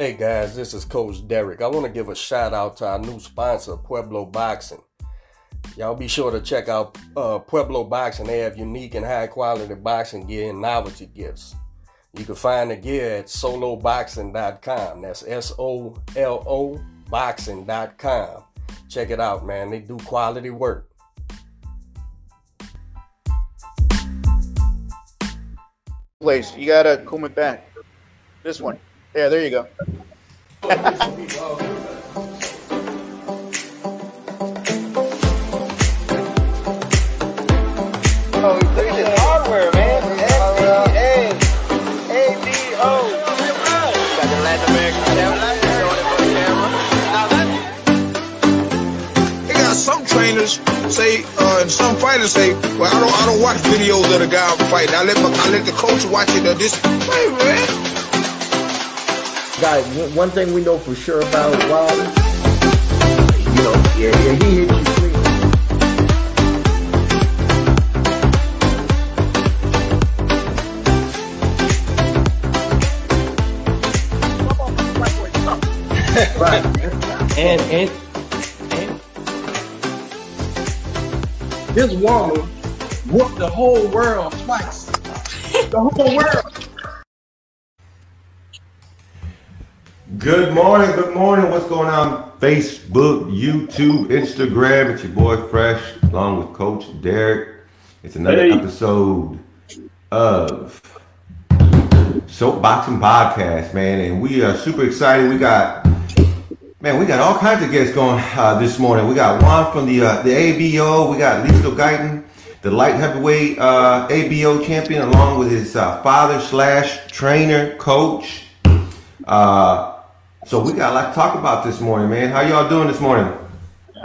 Hey guys, this is Coach Derek. I want to give a shout out to our new sponsor, Pueblo Boxing. Y'all be sure to check out uh, Pueblo Boxing. They have unique and high quality boxing gear and novelty gifts. You can find the gear at soloboxing.com. That's S O L O boxing.com. Check it out, man. They do quality work. Place, you gotta comb it back. This one. Yeah, there you go. oh, there's his hardware, man. Got the Latin American some trainers say, uh, and some fighters say, "Well, I don't, I don't watch videos of the guy fighting. I let my, I let the coach watch it. This, wait, man. Guys, one- thing we know for sure about Wilder, you know, yeah, yeah, he hit you clean. right. And and and this woman whooped the whole world twice. The whole world. Good morning, good morning. What's going on? Facebook, YouTube, Instagram. It's your boy Fresh, along with Coach Derek. It's another Hey. episode of Soapboxing Podcast, man, and we are super excited. We got, man, we got all kinds of guests going uh, this morning. We got Juan from the uh, the ABO. We got Listo Gaitan, the light heavyweight uh, ABO champion, along with his uh, father slash trainer, coach. Uh, so we got a lot to talk about this morning, man. How y'all doing this morning?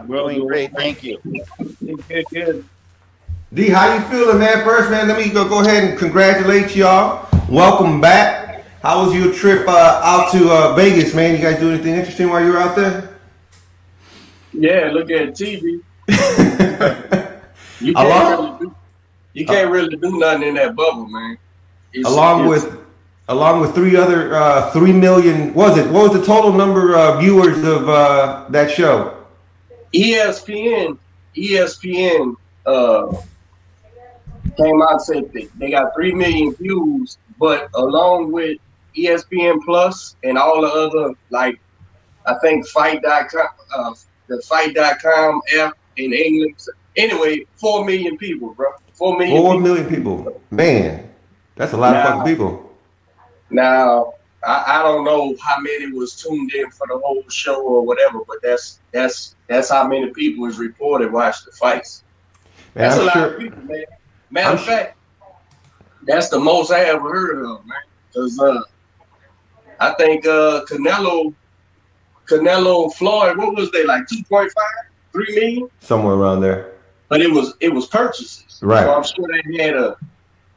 Well, Doing great, thank you. Good, good. D, how you feeling, man? First, man, let me go, go ahead and congratulate y'all. Welcome back. How was your trip uh, out to uh, Vegas, man? You guys do anything interesting while you were out there? Yeah, look at TV. You can't Along- really do. You can't really do nothing in that bubble, man. It's- along it's- with along with three other uh, three million. Was it what was the total number of viewers of uh, that show? ESPN, ESPN uh, came out and said they, they got three million views, but along with ESPN Plus and all the other like I think Fight.com, uh, the Fight.com app in England. Anyway, four million people, bro. Four million. Four people. million people. Man, that's a lot Now- of fucking people. Now, I, I don't know how many was tuned in for the whole show or whatever, but that's that's that's how many people is reported watch the fights. That's a I'm lot sure. of people, man. Matter I'm of fact, that's the most I ever heard of, man. Cause uh, I think uh, Canelo, Canelo Floyd, what was they like 2.5, 3 million? Somewhere around there. But it was it was purchases, Right. So I'm sure they had a.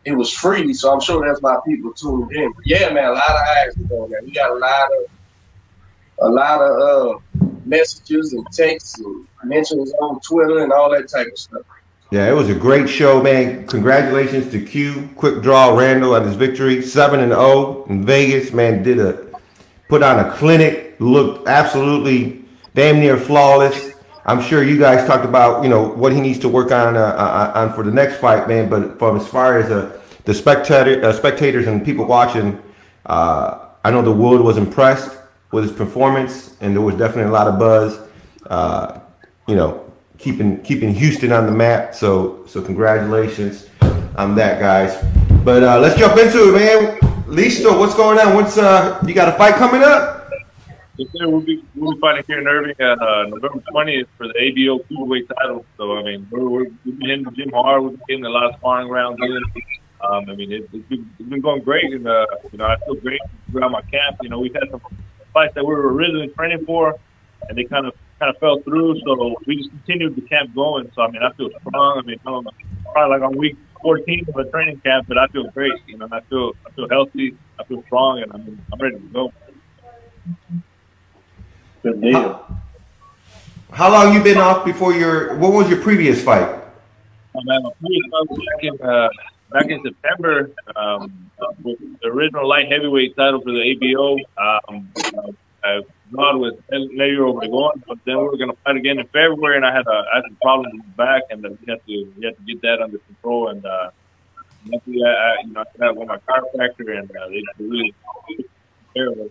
It was free, so I'm sure that's why people tuned in. But yeah, man, a lot of eyes was on there. We got a lot of, a lot of uh, messages and texts and mentions on Twitter and all that type of stuff. Yeah, it was a great show, man. Congratulations to Q, Quick Draw Randall on his victory, seven and zero in Vegas. Man, did a put on a clinic, looked absolutely damn near flawless. I'm sure you guys talked about you know what he needs to work on uh, uh, on for the next fight, man. But from as far as uh, the spectator uh, spectators and people watching, uh, I know the world was impressed with his performance, and there was definitely a lot of buzz. Uh, you know, keeping keeping Houston on the map. So so congratulations on that, guys. But uh, let's jump into it, man. Listo, what's going on? What's uh you got a fight coming up? We'll be we'll be fighting here in Irving on uh, November twentieth for the ABO cruiserweight title. So I mean, we're, we're, we've been hitting the gym hard. Been getting a lot of sparring rounds in. Um, I mean, it, it's, been, it's been going great, and uh, you know, I feel great throughout my camp. You know, we've had some fights that we were originally training for, and they kind of kind of fell through. So we just continued the camp going. So I mean, I feel strong. I mean, I don't probably like on week 14 of a training camp, but I feel great. You know, I feel I feel healthy. I feel strong, and I'm I'm ready to go. Good deal. How long you been off before your what was your previous fight? Um, I have a previous fight was back in uh, back in September um, with the original light heavyweight title for the ABO. Um, I gone with Negro Obregon, but then we were going to fight again in February, and I had a, I had some problems with the back, and uh, we had to we had to get that under control. And uh, luckily, I, I you know I had with my chiropractor, and uh, they really care of us.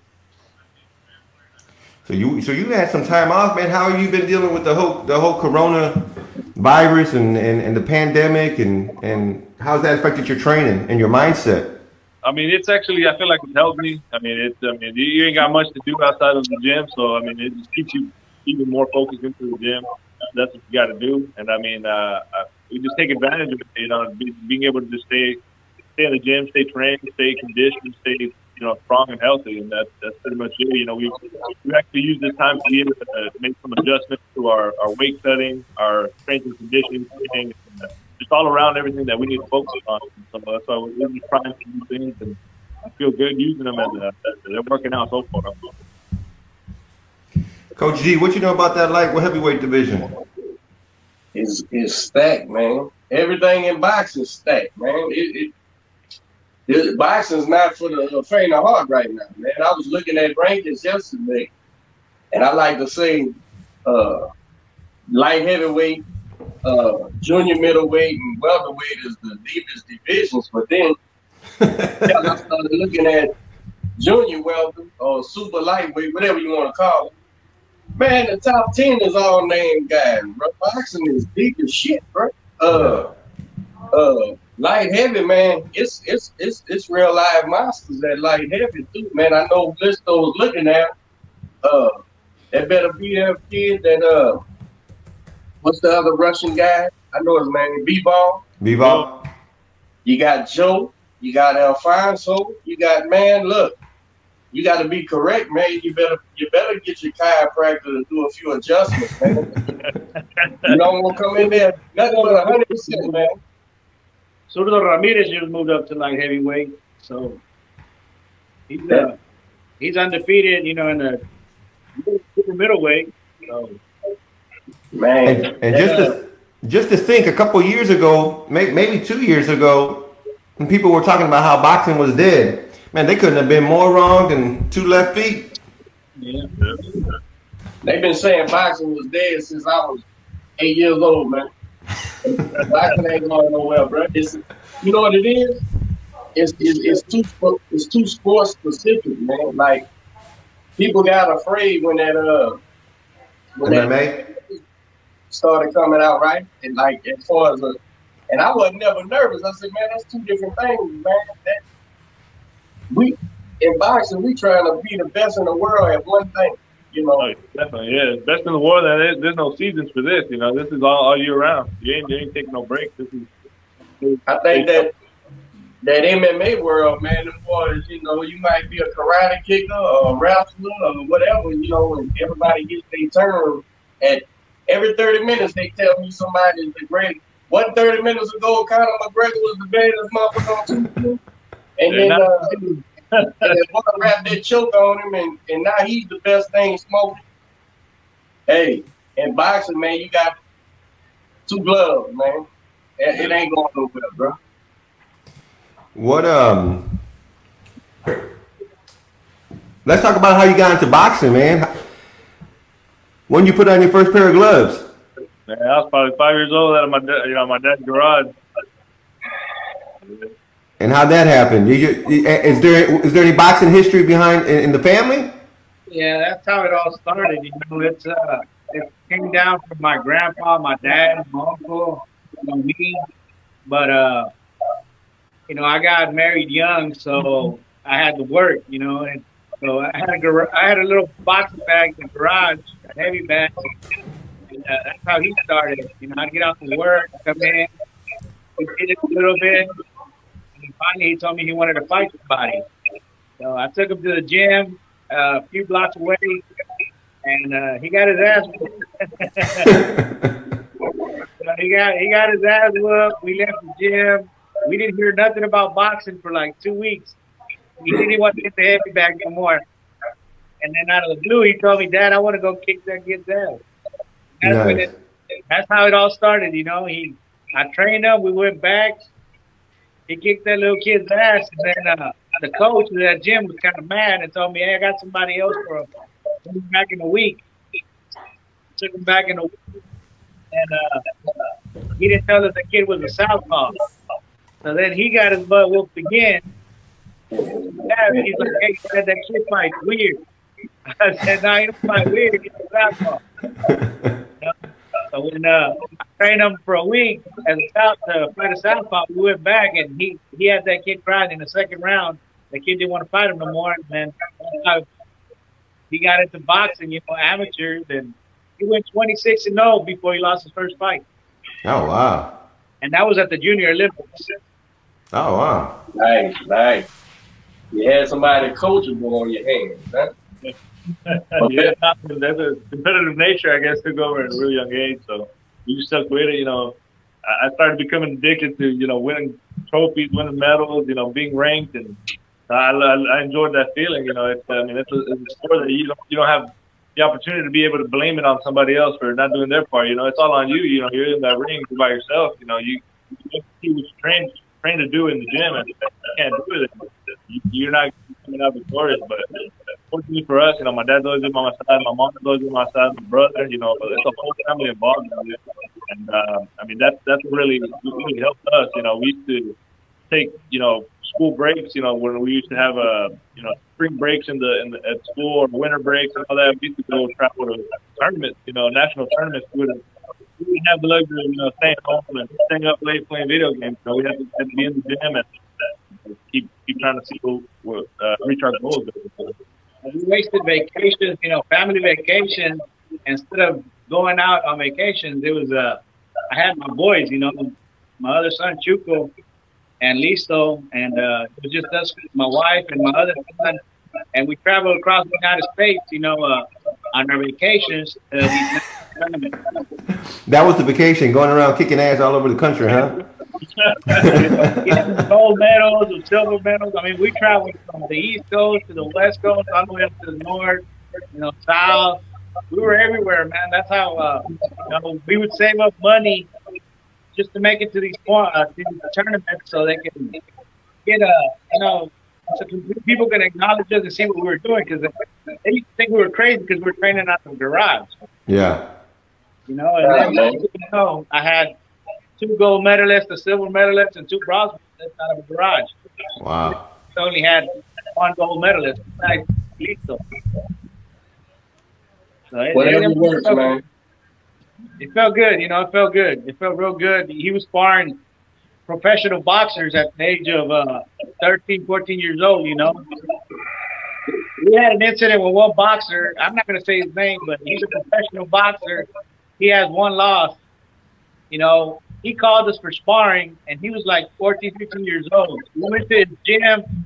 So you so you had some time off, man. How have you been dealing with the whole the whole corona virus and, and, and the pandemic and and how's that affected your training and your mindset? I mean, it's actually I feel like it's helped me. I mean, it's I mean you ain't got much to do outside of the gym, so I mean it just keeps you even more focused into the gym. That's what you got to do, and I mean uh, we just take advantage of it. You know, being able to just stay stay in the gym, stay trained, stay conditioned, stay you know, strong and healthy, and that's that's pretty much it. You know, we we actually use this time to be able to make some adjustments to our, our weight cutting, our strength and conditioning training, and just all around everything that we need to focus on. So that's why we're really trying to do things, and I feel good using them, and uh, they're working out so far. Coach G, what you know about that light heavyweight division? Is is stacked, man. Everything in boxing is stacked, man. It, it boxing's not for the faint of heart right now, man. I was looking at rankings yesterday, and I like to say uh, light heavyweight, uh, junior middleweight, and welterweight is the deepest divisions. But then I started looking at junior welter or super lightweight, whatever you want to call it. Man, the top ten is all named guys, bro. Boxing is deep as shit, bro. Uh, uh, light heavy, man, it's it's it's it's real live monsters that light heavy too, man. I know Listo was looking at. Uh, that better be that kid that uh, what's the other Russian guy? I know his name, Bivol. Bivol. You got Joe. You got Alfonso. You got man. Look, you got to be correct, man. You better you better get your chiropractor to do a few adjustments, man. you don't want to come in there nothing but hundred percent, man. Zurdo Ramirez just moved up to light heavyweight, so he's uh, he's undefeated, you know, in the super middleweight. So. Man, and, and just to just to think, a couple years ago, maybe two years ago, when people were talking about how boxing was dead, man, they couldn't have been more wrong than two left feet. Yeah. They've been saying boxing was dead since I was eight years old, man. Boxing ain't going nowhere, bro. It's, you know what it is? It's, it's, it's too it's too sports specific, man. Like people got afraid when that uh when MMA that started coming out, right? And like as far as a, and I wasn't never nervous. I said, man, that's two different things, man. That we in boxing, we trying to be the best in the world at one thing. You know, oh, definitely, yeah. Best in the world. That there's no seasons for this. You know, this is all, all year round. You ain't, you ain't taking no breaks. This is. I think that that MMA world, man, them boys, you know, you might be a karate kicker or a wrestler or whatever, you know, and everybody gets their turn. At every 30 minutes, they tell me somebody is the great. What 30 minutes ago, Conor McGregor was the greatest motherfucker on TV. And then uh, and then one wrapped that choke on him, and, and now he's the best thing smoking. Hey, in boxing, man, you got two gloves, man. It, it ain't going nowhere, bro. What um? Let's talk about how you got into boxing, man. When you put on your first pair of gloves? Man, I was probably five years old out of my you know, my dad's garage. And how that happened? Is there is there any boxing history behind in, in the family? Yeah, that's how it all started. You know, it's uh, it came down from my grandpa, my dad, my uncle, and me. But uh, you know, I got married young, so I had to work. You know, and so I had a gar- I had a little boxing bag in the garage, a heavy bag. And, uh, that's how he started. You know, I'd get out to work, come in, it a little bit, finally, he told me he wanted to fight somebody. So I took him to the gym uh, a few blocks away, and uh, he got his ass whooped. so he got he got his ass whooped. We left the gym. We didn't hear nothing about boxing for like two weeks. He didn't want to get the heavy bag no more. And then out of the blue, he told me, "Dad, I want to go kick that kid's ass." That's nice. it. That's how it all started. You know, he I trained him. We went back he kicked that little kid's ass, and then uh, the coach of that gym was kind of mad and told me, "Hey, I got somebody else for him. Took him back in a week." Took him back in a week, and uh, he didn't tell us the kid was a southpaw. So then he got his butt whooped again. Yeah, he's like, "Hey, he said that kid fight weird." I said, "No, he don't fight weird. He's a southpaw." So when uh, I trained him for a week as a south to fight a southpaw, we went back and he he had that kid crying in the second round. The kid didn't want to fight him no more, and then uh, he got into boxing, you know, amateurs, and he went 26 and 0 before he lost his first fight, Oh wow. and that was at the Junior Olympics. Oh wow. Nice, nice. You had somebody coachable on your hands, huh? Yeah, that's a uh, competitive nature, I guess, took over at a really young age. So just stuck with it. You know, I started becoming addicted to you know winning trophies, winning medals, you know, being ranked, and I, I, enjoyed that feeling. You know, it's, I mean, it's a, it's a sport that you don't you don't have the opportunity to be able to blame it on somebody else for not doing their part. You know, it's all on you. You know, you're in that ring by yourself. You know, you you see what you train trained to do in the gym, and you can't do it. You- You're not coming out victorious. But fortunately for us, you know, my dad's always been on my side, my mom's always been on my side, my brother. You know, it's a whole family involved in it. And uh, I mean, that's that's really really helped us. You know, we used to take you know school breaks. You know, when we used to have uh, you know spring breaks in the in the at school or winter breaks and all that. We used to go travel to tournaments. You know, national tournaments. We we didn't have the luxury of you know staying home and staying up late playing video games. So we had to, had to be in the gym and keep keep trying to see who what uh, reach our goals. We wasted vacations, you know, family vacations. Instead of going out on vacations, it was uh, I had my boys, you know, my other son Chuco and Listo, and uh, it was just us, my wife and my other son, and we traveled across the United States, you know, uh, on our vacations. Uh. That was the vacation, going around kicking ass all over the country, huh? Getting gold medals or silver medals. I mean, we traveled from the East Coast to the West Coast, all the way up to the North, you know, South. We were everywhere, man. That's how uh, you know, we would save up money just to make it to these, uh, these tournaments so they can get a, you know, so people can acknowledge us and see what we were doing because they used to think we were crazy because we were training out of the garage. Yeah. You know, and then you know, I had two gold medalists, a silver medalist, and two bronze medalists out of a garage. Wow. I only had one gold medalist. besides Lito. So it, Whatever it, works, felt, man. it felt good, you know, it felt good. It felt real good. He was sparring professional boxers at the age of uh, 13, 14 years old, you know. We had an incident with one boxer. I'm not going to say his name, but he's a professional boxer. He has one loss. You know, he called us for sparring, and he was like 14, 15 years old. We went to his gym.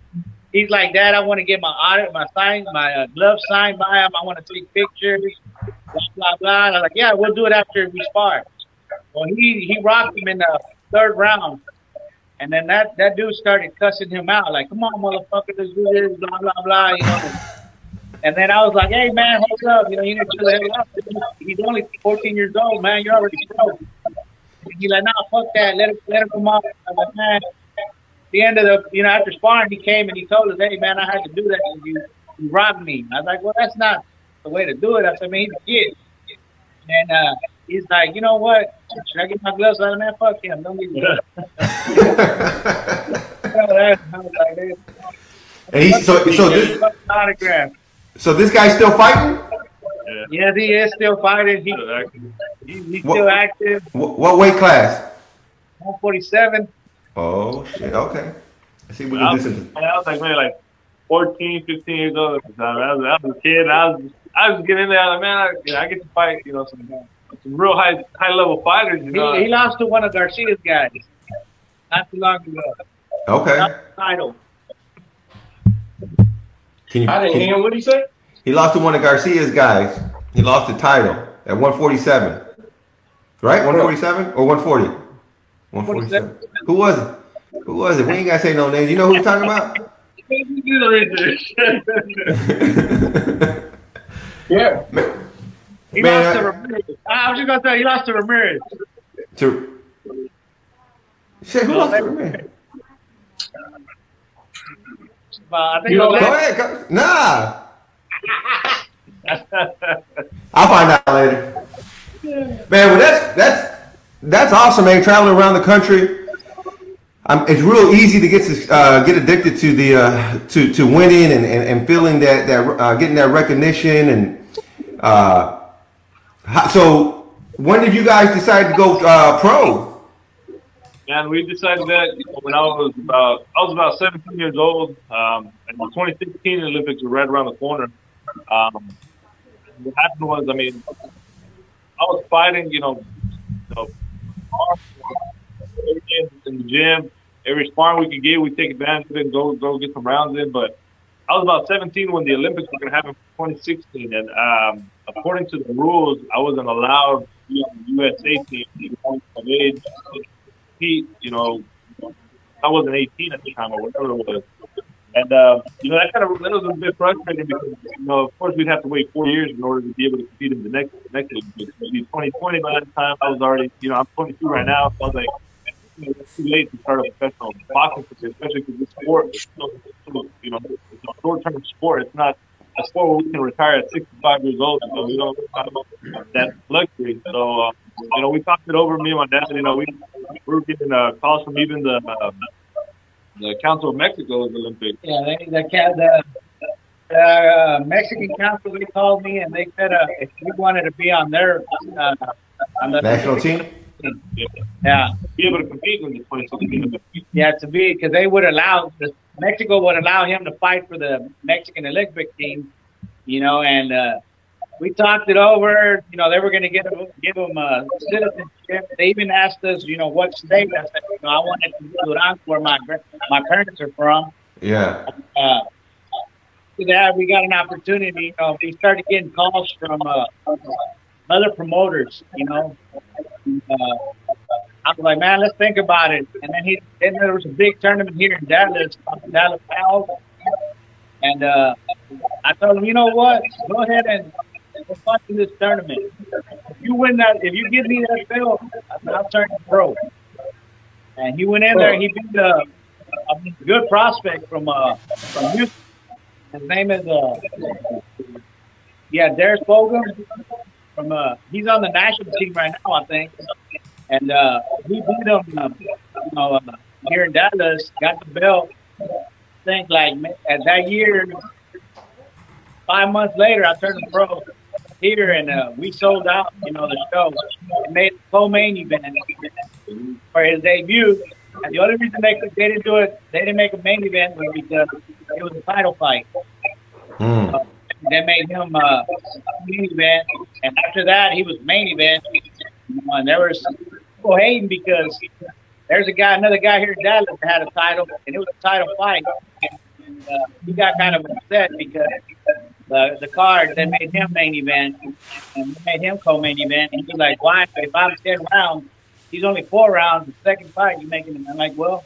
He's like, Dad, I want to get my audit, my sign, my uh, glove signed by him. I want to take pictures, blah, blah, blah. And I'm like, yeah, we'll do it after we spar. Well, he, he rocked him in the third round. And then that, that dude started cussing him out, like, come on, motherfucker, let's do this, blah, blah, blah, you know. And then I was like, hey, man, hold up. You know, you need to chill the hell out. He's only 14 years old, man. You're already pro. And he's like, nah, fuck that. Let him, let him come on. I was like, man. The end of the, you know, after sparring, he came and he told us, hey, man, I had to do that because you, you robbed me. I was like, well, that's not the way to do it. I said, man, he's a kid. And uh, he's like, you know what? Should I get my gloves out of man? Fuck him. Don't get me. I was like, hey, And he, so, so this, autograph. so this guy's still fighting? Yes, he is still fighting. He, he he's What- still active. Wh- What weight class? 147. Oh shit. Okay. I see what I you was, listen I was like maybe like 14, 15 years old at the time. I was, I was a kid. I was I was getting in there. I was like, man, I, you know, I get to fight. You know, some some real high high level fighters. You know, He, he lost to one of Garcia's guys not too long ago. Okay. Lost title. Can you, I didn't can- hear what he said. he lost to one of Garcia's guys. He lost the title at 147. Right? 147 or 140? 147. Who was it? Who was it? We ain't gotta say no names. You know who we're talking about? You do the research. Yeah. He Man, lost I- to Ramirez. I was just gonna say he lost to Ramirez. to Shit, who lost to Ramirez? Uh, I think You the don't Go ahead. Go. Nah. I'll find out later. Man, well, that's that's that's awesome, man. Traveling around the country, um, it's real easy to get to, uh, get addicted to the uh, to to winning and, and, and feeling that that uh, getting that recognition and uh, so when did you guys decide to go uh, pro? And we decided that when I was about I was about 17 years old, um, and the 2016 Olympics were right around the corner. Um, what happened was, I mean, I was fighting, you know, you know, in the gym, every sparring we could get, we take advantage of it and go go get some rounds in. But I was about 17 when the Olympics were going to happen for 2016, and um, according to the rules, I wasn't allowed to be on the USA team of age compete, you know, I wasn't 18 at the time or whatever it was. And, uh, you know, that kind of, that was a bit frustrating because, you know, of course we'd have to wait four years in order to be able to compete in the next, the next. It'd 2020 by that time. I was already, you know, I'm 22 right now. So I was like, you know, it's too late to start a professional boxing career, especially because this sport is so, you know, it's a short-term sport. It's not a sport where we can retire at 65 years old. So we don't have that luxury. So, uh, you know, we talked it over, me and my dad. You know, we we were getting uh, calls from even the uh, the Council of Mexico's Olympic. Yeah, they, the, ca- the, the uh, Mexican council, they called me and they said uh, if we wanted to be on their uh, on the National team. yeah, Be able to compete in the 2016 Olympics. yeah, to be because they would allow the, Mexico would allow him to fight for the Mexican Olympic team, you know, and uh, we talked it over. You know, they were going to give him give him a citizenship. They even asked us, you know, what state. I said, you know, I wanted to go Durango, where my my parents are from. Yeah. uh, that, we got an opportunity. You know, we started getting calls from uh, other promoters. You know, uh, I was like, man, let's think about it. And then he, then there was a big tournament here in Dallas, Dallas Pals, and uh, I told him, you know what, go ahead and we'll fight in this tournament. If you win that, if you give me that belt, I'll turn pro. And he went in there. He beat a, a good prospect from uh from Houston. His name is uh yeah Darius Bogan from uh he's on the national team right now I think. And uh we beat him uh, you know uh, here in Dallas, got the belt. I think like at that year five months later I turned pro here and uh, we sold out, you know, the show. It made the co-main event for his debut. And the only reason they could, they didn't do it, they didn't make a main event was because it was a title fight. Mm. They made him uh, main event, and after that he was main event. Know, and there was people hating because there's a guy, another guy here in Dallas that had a title, and it was a title fight. And, uh, he got kind of upset because the the card they made him main event and they made him co-main event, and he was like, "Why? If I'm ten rounds, he's only four rounds. The second fight, you making him." I'm like, "Well,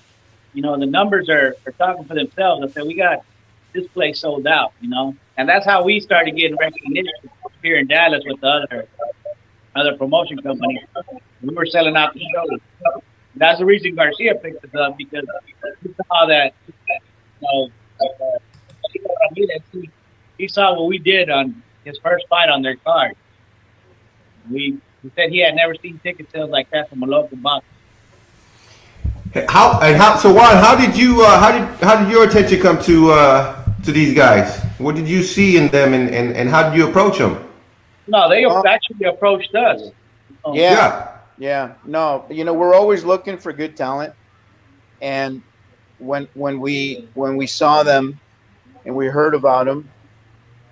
you know, the numbers are are talking for themselves." I said, "We got this place sold out, you know," and that's how we started getting recognition here in Dallas with the other other promotion companies. We were selling out the show. That's the reason Garcia picked us up because he saw that, you know, uh, he, he saw what we did on his first fight on their card. We he said he had never seen ticket sales like that from a local box. How and how? So Juan, how did you? Uh, how did how did your attention come to uh, to these guys? What did you see in them, and, and, and how did you approach them? No, they Uh, actually approached us. Yeah. Yeah. No, you know, we're always looking for good talent. And when when we when we saw them and we heard about them,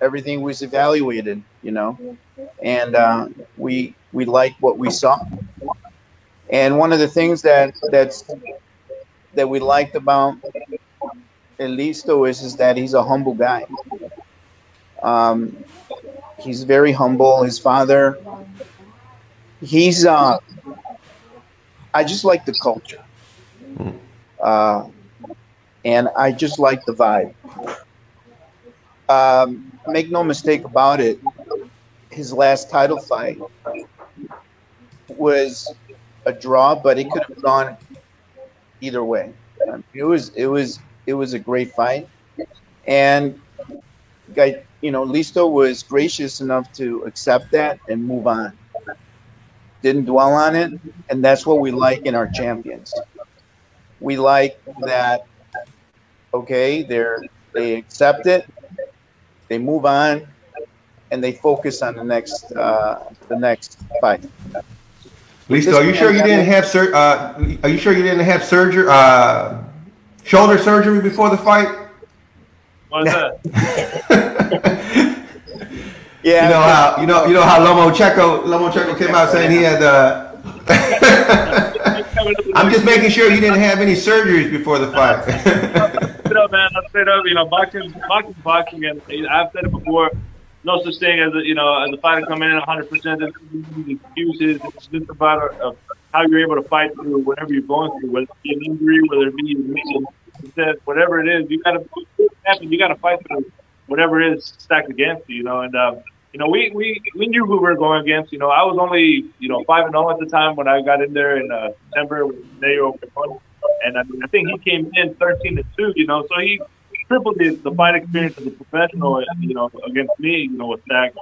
everything was evaluated, you know. And uh, we we liked what we saw. And one of the things that that's that we liked about Elisto is is that he's a humble guy. Um, he's very humble. His father, he's uh, I just like the culture, uh, and I just like the vibe. Um, make no mistake about it, his last title fight was a draw, but it could have gone either way. It was it was it was a great fight, and guy, you know, Listo was gracious enough to accept that and move on. Didn't dwell on it, and that's what we like in our champions. We like that. Okay, they're they accept it, they move on, and they focus on the next uh, the next fight. Listo, are you sure you didn't have sur- uh, Are you sure you didn't have surgery, uh, shoulder surgery before the fight? What's that? Yeah, You know how you know you know how Lomachenko Lomo Checo came out saying he had. Uh, I'm just making sure you didn't have any surgeries before the fight. Up, man. I'm straight up. You know, boxing, boxing, boxing, and I've said it before. No such thing as a, you know, as a fighter coming in 100 percent excuses. It's just about uh, how you're able to fight through whatever you're going through, whether it be an injury, whether it be a mission, success, whatever it is. You gotta happen. You gotta fight through whatever it is stacked against you. You know, and um, you know, we, we we knew who we were going against. You know, I was only you know five and zero at the time when I got in there in uh, September with Nayo Capone. And I, mean, I think he came in 13 to two. You know, so he tripled the, the fight experience as a professional. You know, against me. You know, with Stack,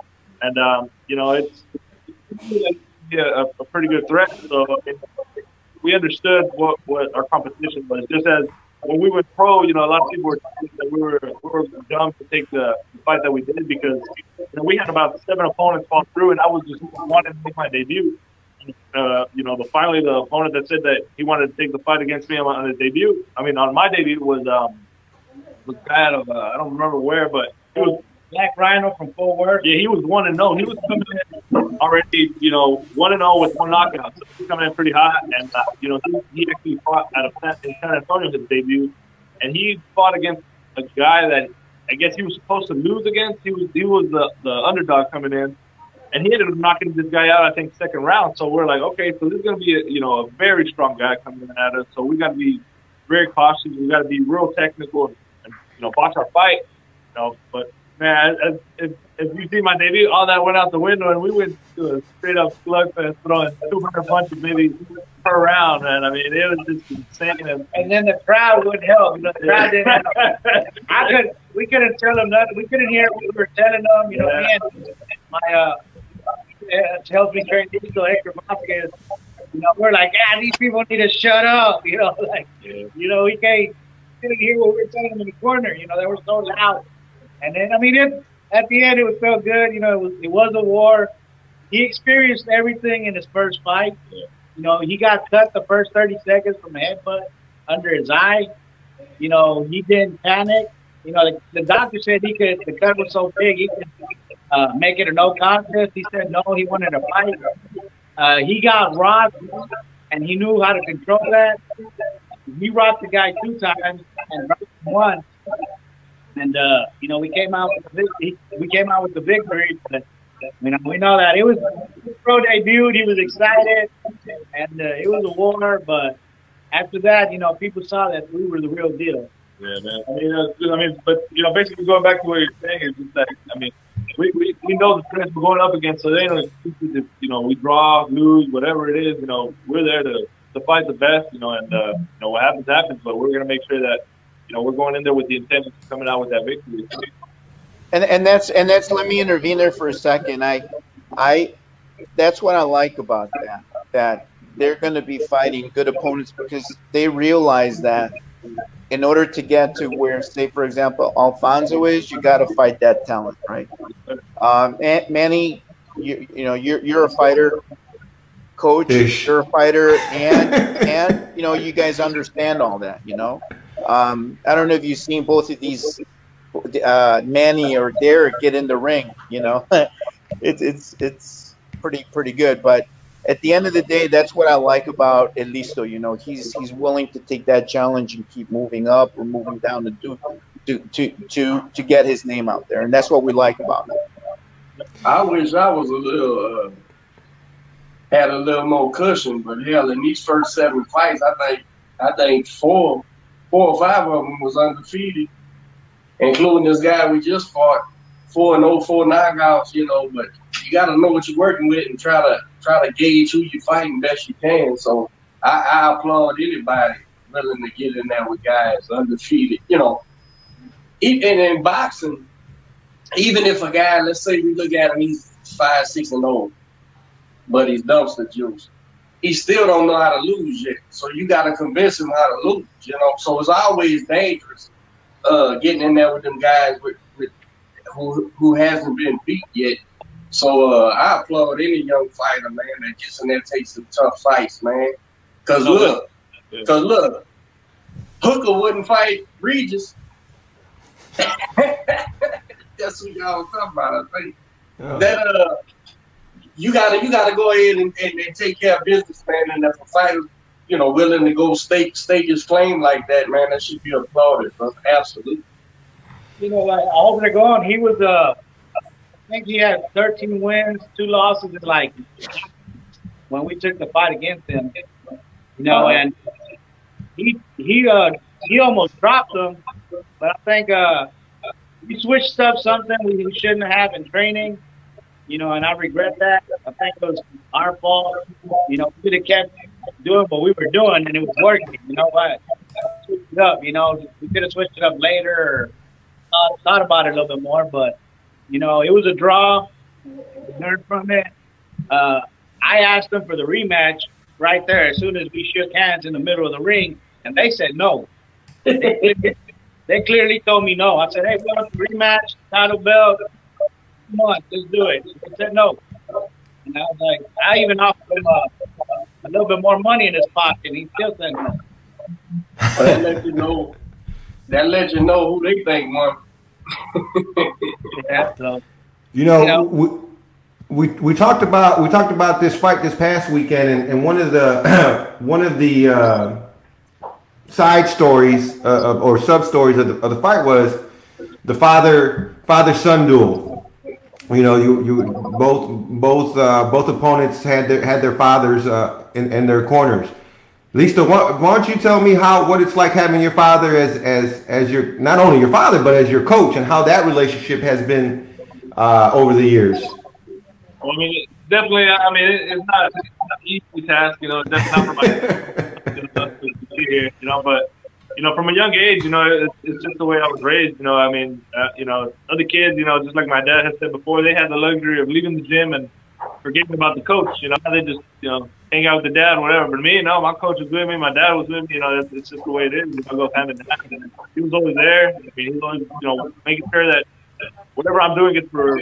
and um, you know, it's, it's yeah, a, a pretty good threat. So we understood what what our competition was. Just as when we went pro, you know, a lot of people were that we were we were dumb to take the, the fight that we did because you know, we had about seven opponents fall through, and I was just wanting to make my debut. Uh, you know, the finally the opponent that said that he wanted to take the fight against me on, his debut. I mean, on my debut was um was guy out of uh, I don't remember where, but he was Black Rhino from Fort Worth. yeah, he was one and zero. He was coming in already, you know, one and zero with one knockout. So he was coming in pretty hot, and uh, you know, he, he actually fought at a in San Antonio his debut, and he fought against a guy that I guess he was supposed to lose against. He was he was the the underdog coming in, and he ended up knocking this guy out. I think second round. So we're like, okay, so this is gonna be a, you know a very strong guy coming at us. So we got to be very cautious. We got to be real technical and, and you know watch our fight. You know, but man, as, if, if you see my debut, all that went out the window, and we went to a straight up slugfest, throwing 200 punches maybe per round, man. I mean, it was just insane. And, And then the crowd wouldn't help. You know, the crowd didn't help. I could, we couldn't tell them nothing. We couldn't hear what we were telling them. You know, Yeah. me and my uh, uh, helps me train digital Hector Vasquez. You know, we're like, ah, these people need to shut up. You know, like, Yeah. you know, we can't couldn't hear what we were telling them in the corner. You know, they were so loud. And then, I mean, it, at the end, it was so good. You know, it was, it was a war. He experienced everything in his first fight. You know, he got cut the first 30 seconds from a headbutt under his eye. You know, he didn't panic. You know, the, the doctor said he could, the cut was so big, he could uh, make it a no contest. He said no, he wanted to fight. Uh, he got rocked, and he knew how to control that. He rocked the guy two times and once. And uh, you know, we came out with the we came out with the victory. But, you know, we know that it was pro debut. He was excited, and uh, it was a war. But after that, you know, people saw that we were the real deal. Yeah, man. I mean, uh, I mean, but you know, basically going back to what you're saying is just that I mean, we, we, we know the friends we're going up against, so they if, you know we draw, lose, whatever it is. You know, we're there to to fight the best. You know, and uh, you know what happens happens, but we're gonna make sure that you know we're going in there with the intention of coming out with that victory. and and that's and that's let me intervene there for a second i i that's what i like about that that they're going to be fighting good opponents because they realize that in order to get to where say for example alfonso is you got to fight that talent right um and manny you, you know you're you're a fighter coach Ish. you're a fighter and and you know you guys understand all that you know um i don't know if you've seen both of these uh, Manny or Derek get in the ring. You know, it's it's it's pretty pretty good. But at the end of the day, that's what I like about Elisto. You know, he's he's willing to take that challenge and keep moving up or moving down to do to to to to get his name out there, and that's what we like about him. I wish I was a little uh, had a little more cushion, but hell, in these first seven fights, I think I think four four or five of them was undefeated, including this guy we just fought, four and oh, four knockouts. You know, but you got to know what you're working with and try to try to gauge who you're fighting best you can. So I, I applaud anybody willing to get in there with guys undefeated. You know, even in boxing, even if a guy, let's say we look at him, he's five, six, and old, but he's dumpster juice. He still don't know how to lose yet. So you got to convince him how to lose. You know, so it's always dangerous uh, getting in there with them guys with, with who who hasn't been beat yet. So uh, I applaud any young fighter, man, that gets in there takes some tough fights, man. Cause look, cause look, Hooker wouldn't fight Regis. That's what y'all talking about, I think. Yeah. That uh, you gotta you gotta go ahead and, and, and take care of business, man. And if a fighter, you know, willing to go stake stake his claim like that, man, that should be applauded, bro. Absolutely. You know, like over the gone, he was uh, I think he had 13 wins, two losses, and like when we took the fight against him, you know, and he he uh he almost dropped him, but I think uh we switched up something we shouldn't have in training, you know, and I regret that. I think it was our fault. You know, we could have kept doing what we were doing and it was working. You know what? Switch it up. You know, we could have switched it up later or thought about it a little bit more, but you know, it was a draw. Learned from it. Uh, I asked them for the rematch right there as soon as we shook hands in the middle of the ring, and they said no. they, clearly told me no. I said, hey, we want rematch, title belt. Come on, let's do it. They said no. And I was like, I even offered him uh, a little bit more money in his pocket, and he still said no. That let you know that let you know who they think won. Yeah, so, You know, Yeah. we, we we talked about we talked about this fight this past weekend, and, and one of the one of the uh, side stories uh, or sub stories of the, of the fight was the father father son duel. You know, you you both both uh, both opponents had their had their fathers uh, in, in their corners. Lisa, why, why don't you tell me how what it's like having your father as as as your not only your father but as your coach, and how that relationship has been uh, over the years. Well, I mean, definitely. I mean, it, it's not it's not an easy task. You know, that's not for my you know, here. You know, but you know, from a young age, you know, it's, it's just the way I was raised. You know, I mean, uh, you know, other kids, you know, just like my dad had said before, they had the luxury of leaving the gym and forgetting about the coach. You know, they just you know hang out with the dad, whatever. But me, no, my coach was with me, my dad was with me. You know, it's, just the way it is. You know, goes hand in hand. And he was always there. I mean, he was always, you know, making sure that whatever I'm doing is for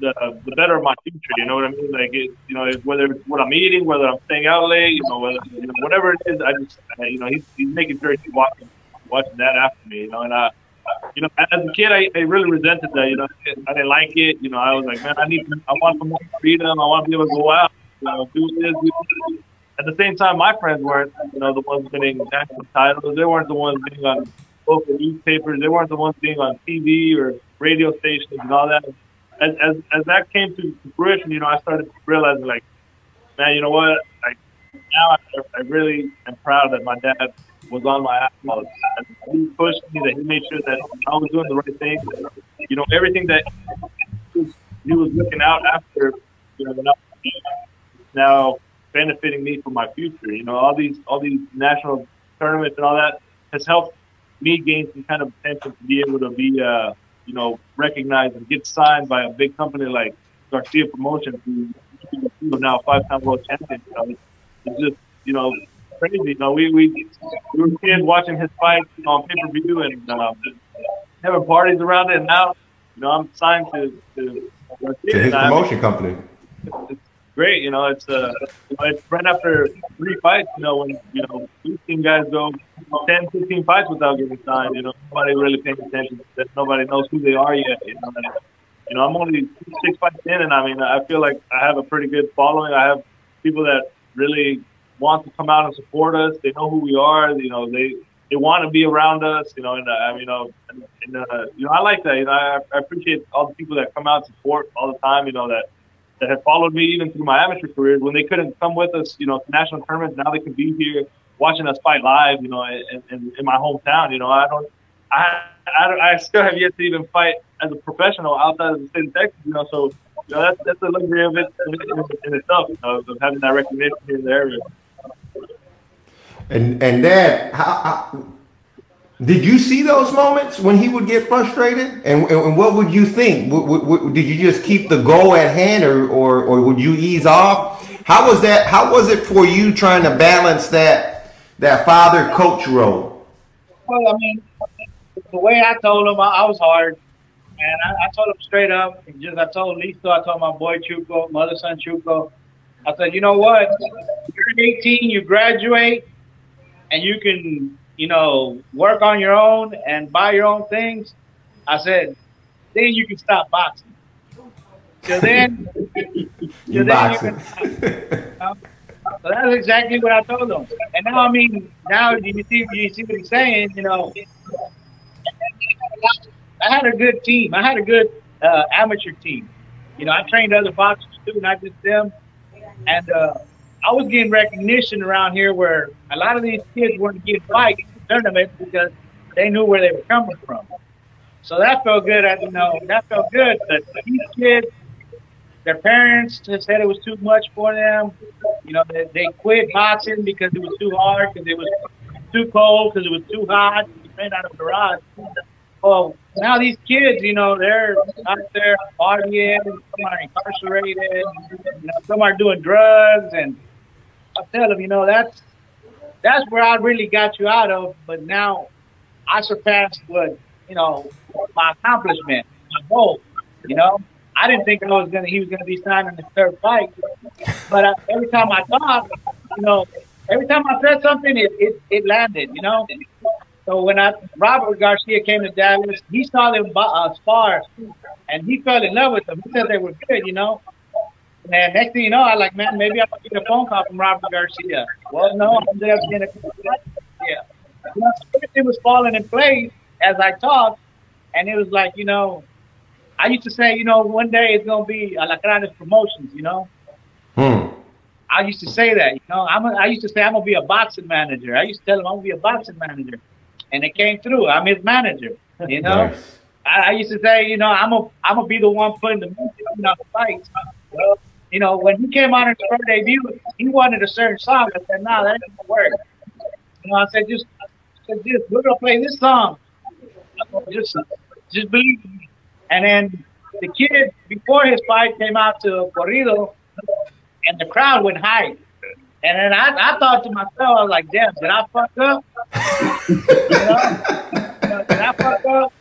the the better of my future. You know what I mean? Like, it, you know, whether it's what I'm eating, whether I'm staying out late, you know, whether you know, whatever it is, I just, uh, you know, he's, he's making sure he's watching watching that after me. You know, and I. You know, as a kid, I, I really resented that. You know, I didn't like it. You know, I was like, man, I need, I want some more freedom. I want to be able to go out, you know, do this. Do this. At the same time, my friends weren't, you know, the ones winning national titles. They weren't the ones being on local newspapers. They weren't the ones being on TV or radio stations and all that. As as, as that came to fruition, you know, I started realizing like, man, you know what? Like now, I, I really am proud that my dad was on my ass all. He pushed me, that he made sure that I was doing the right thing. That, you know, everything that he was, looking out after, you know, now, benefiting me for my future. You know, all these all these national tournaments and all that has helped me gain some kind of attention to be able to be, uh, you know, recognized and get signed by a big company like Garcia Promotions, who now five-time world champion. Know, it's just, you know, crazy. You know, we we we were kids watching his fights on pay-per-view and um, having parties around it. And now, you know, I'm signed to to To his promotion company. it's great. You know, it's uh, it's right after three fights. You know, when you know we've seen guys go 10, 15 fights without getting signed. You know, nobody really paying attention. That nobody knows who they are yet. You know, and, you know, I'm only six fights in, and I mean, I feel like I have a pretty good following. I have people that really want to come out and support us. They know who we are. You know, they they want to be around us. You know, and uh, I mean, you know, and, and uh, you know, I like that. You know, I, I appreciate all the people that come out and support all the time. You know that that have followed me even through my amateur career. When they couldn't come with us, you know, to national tournaments, now they can be here watching us fight live. You know, in, in, in my hometown. You know, I don't, I, I, don't- I still have yet to even fight as a professional outside of the state of Texas. You know, so you know that's that's the luxury of it in itself. You know, of having that recognition here in the area. And and how did you see those moments when he would get frustrated? And, and what would you think? did you just keep the goal at hand, or, or or would you ease off? How was that? How was it for you trying to balance that that father coach role? Well, I mean, the way I told him, I, I was hard, and I, I, told him straight up. Just I told Lisa, I told my boy Chuco, my other son Chuco, I said, you know what? You're 18, you graduate, and you can you know, work on your own and buy your own things, I said, then you can stop boxing. So then, you boxing. You can, so that's exactly what I told them. And now, I mean, now you see, you see what he's saying. You know, I had a good team. I had a good uh, amateur team. You know, I trained other boxers too, not just them. And uh, I was getting recognition around here where a lot of these kids weren't getting fights tournaments because they knew where they were coming from. So that felt good. I you know that felt good. But these kids, their parents said it was too much for them. You know, they, they quit boxing because it was too hard, because it was too cold, because it was too hot. We trained out of garage. Well, now these kids, you know, they're out there partying. Some are incarcerated. You know, some are doing drugs, and I tell them, you know, that's that's where I really got you out of. But now I surpassed what you know my accomplishment, my goal. You know, I didn't think I was gonna he was gonna be signing the third fight, but I, every time I talked, you know, every time I said something, it, it, it landed. You know. So when I Robert Garcia came to Dallas, he saw them uh, spar, and he fell in love with them. He said they were good, you know. And next thing you know, I like, man, maybe I'm gonna get a phone call from Robert Garcia. Well, no, I'm just getting a yeah. You know, everything was falling in place as I talked, and it was like, you know, I used to say, you know, one day it's gonna be La Alacranes Promotions, you know. Hmm. I used to say that, you know. I'm a, I used to say I'm gonna be a boxing manager. I used to tell him I'm gonna be a boxing manager, and it came through. I'm his manager, you know. Nice. I, I, used to say, you know, I'm a I'm gonna be the one putting the music in the fights. Well, you know, when he came on his first debut, he wanted a certain song. I said, no, nah, that gonna work. You know, I said, just, I said, just we're gonna play this song. Just, just believe me. And then the kid before his fight came out to corrido, and the crowd went high. And then I, I thought to myself, I was like, damn, did I fuck up? you know? I fuck up?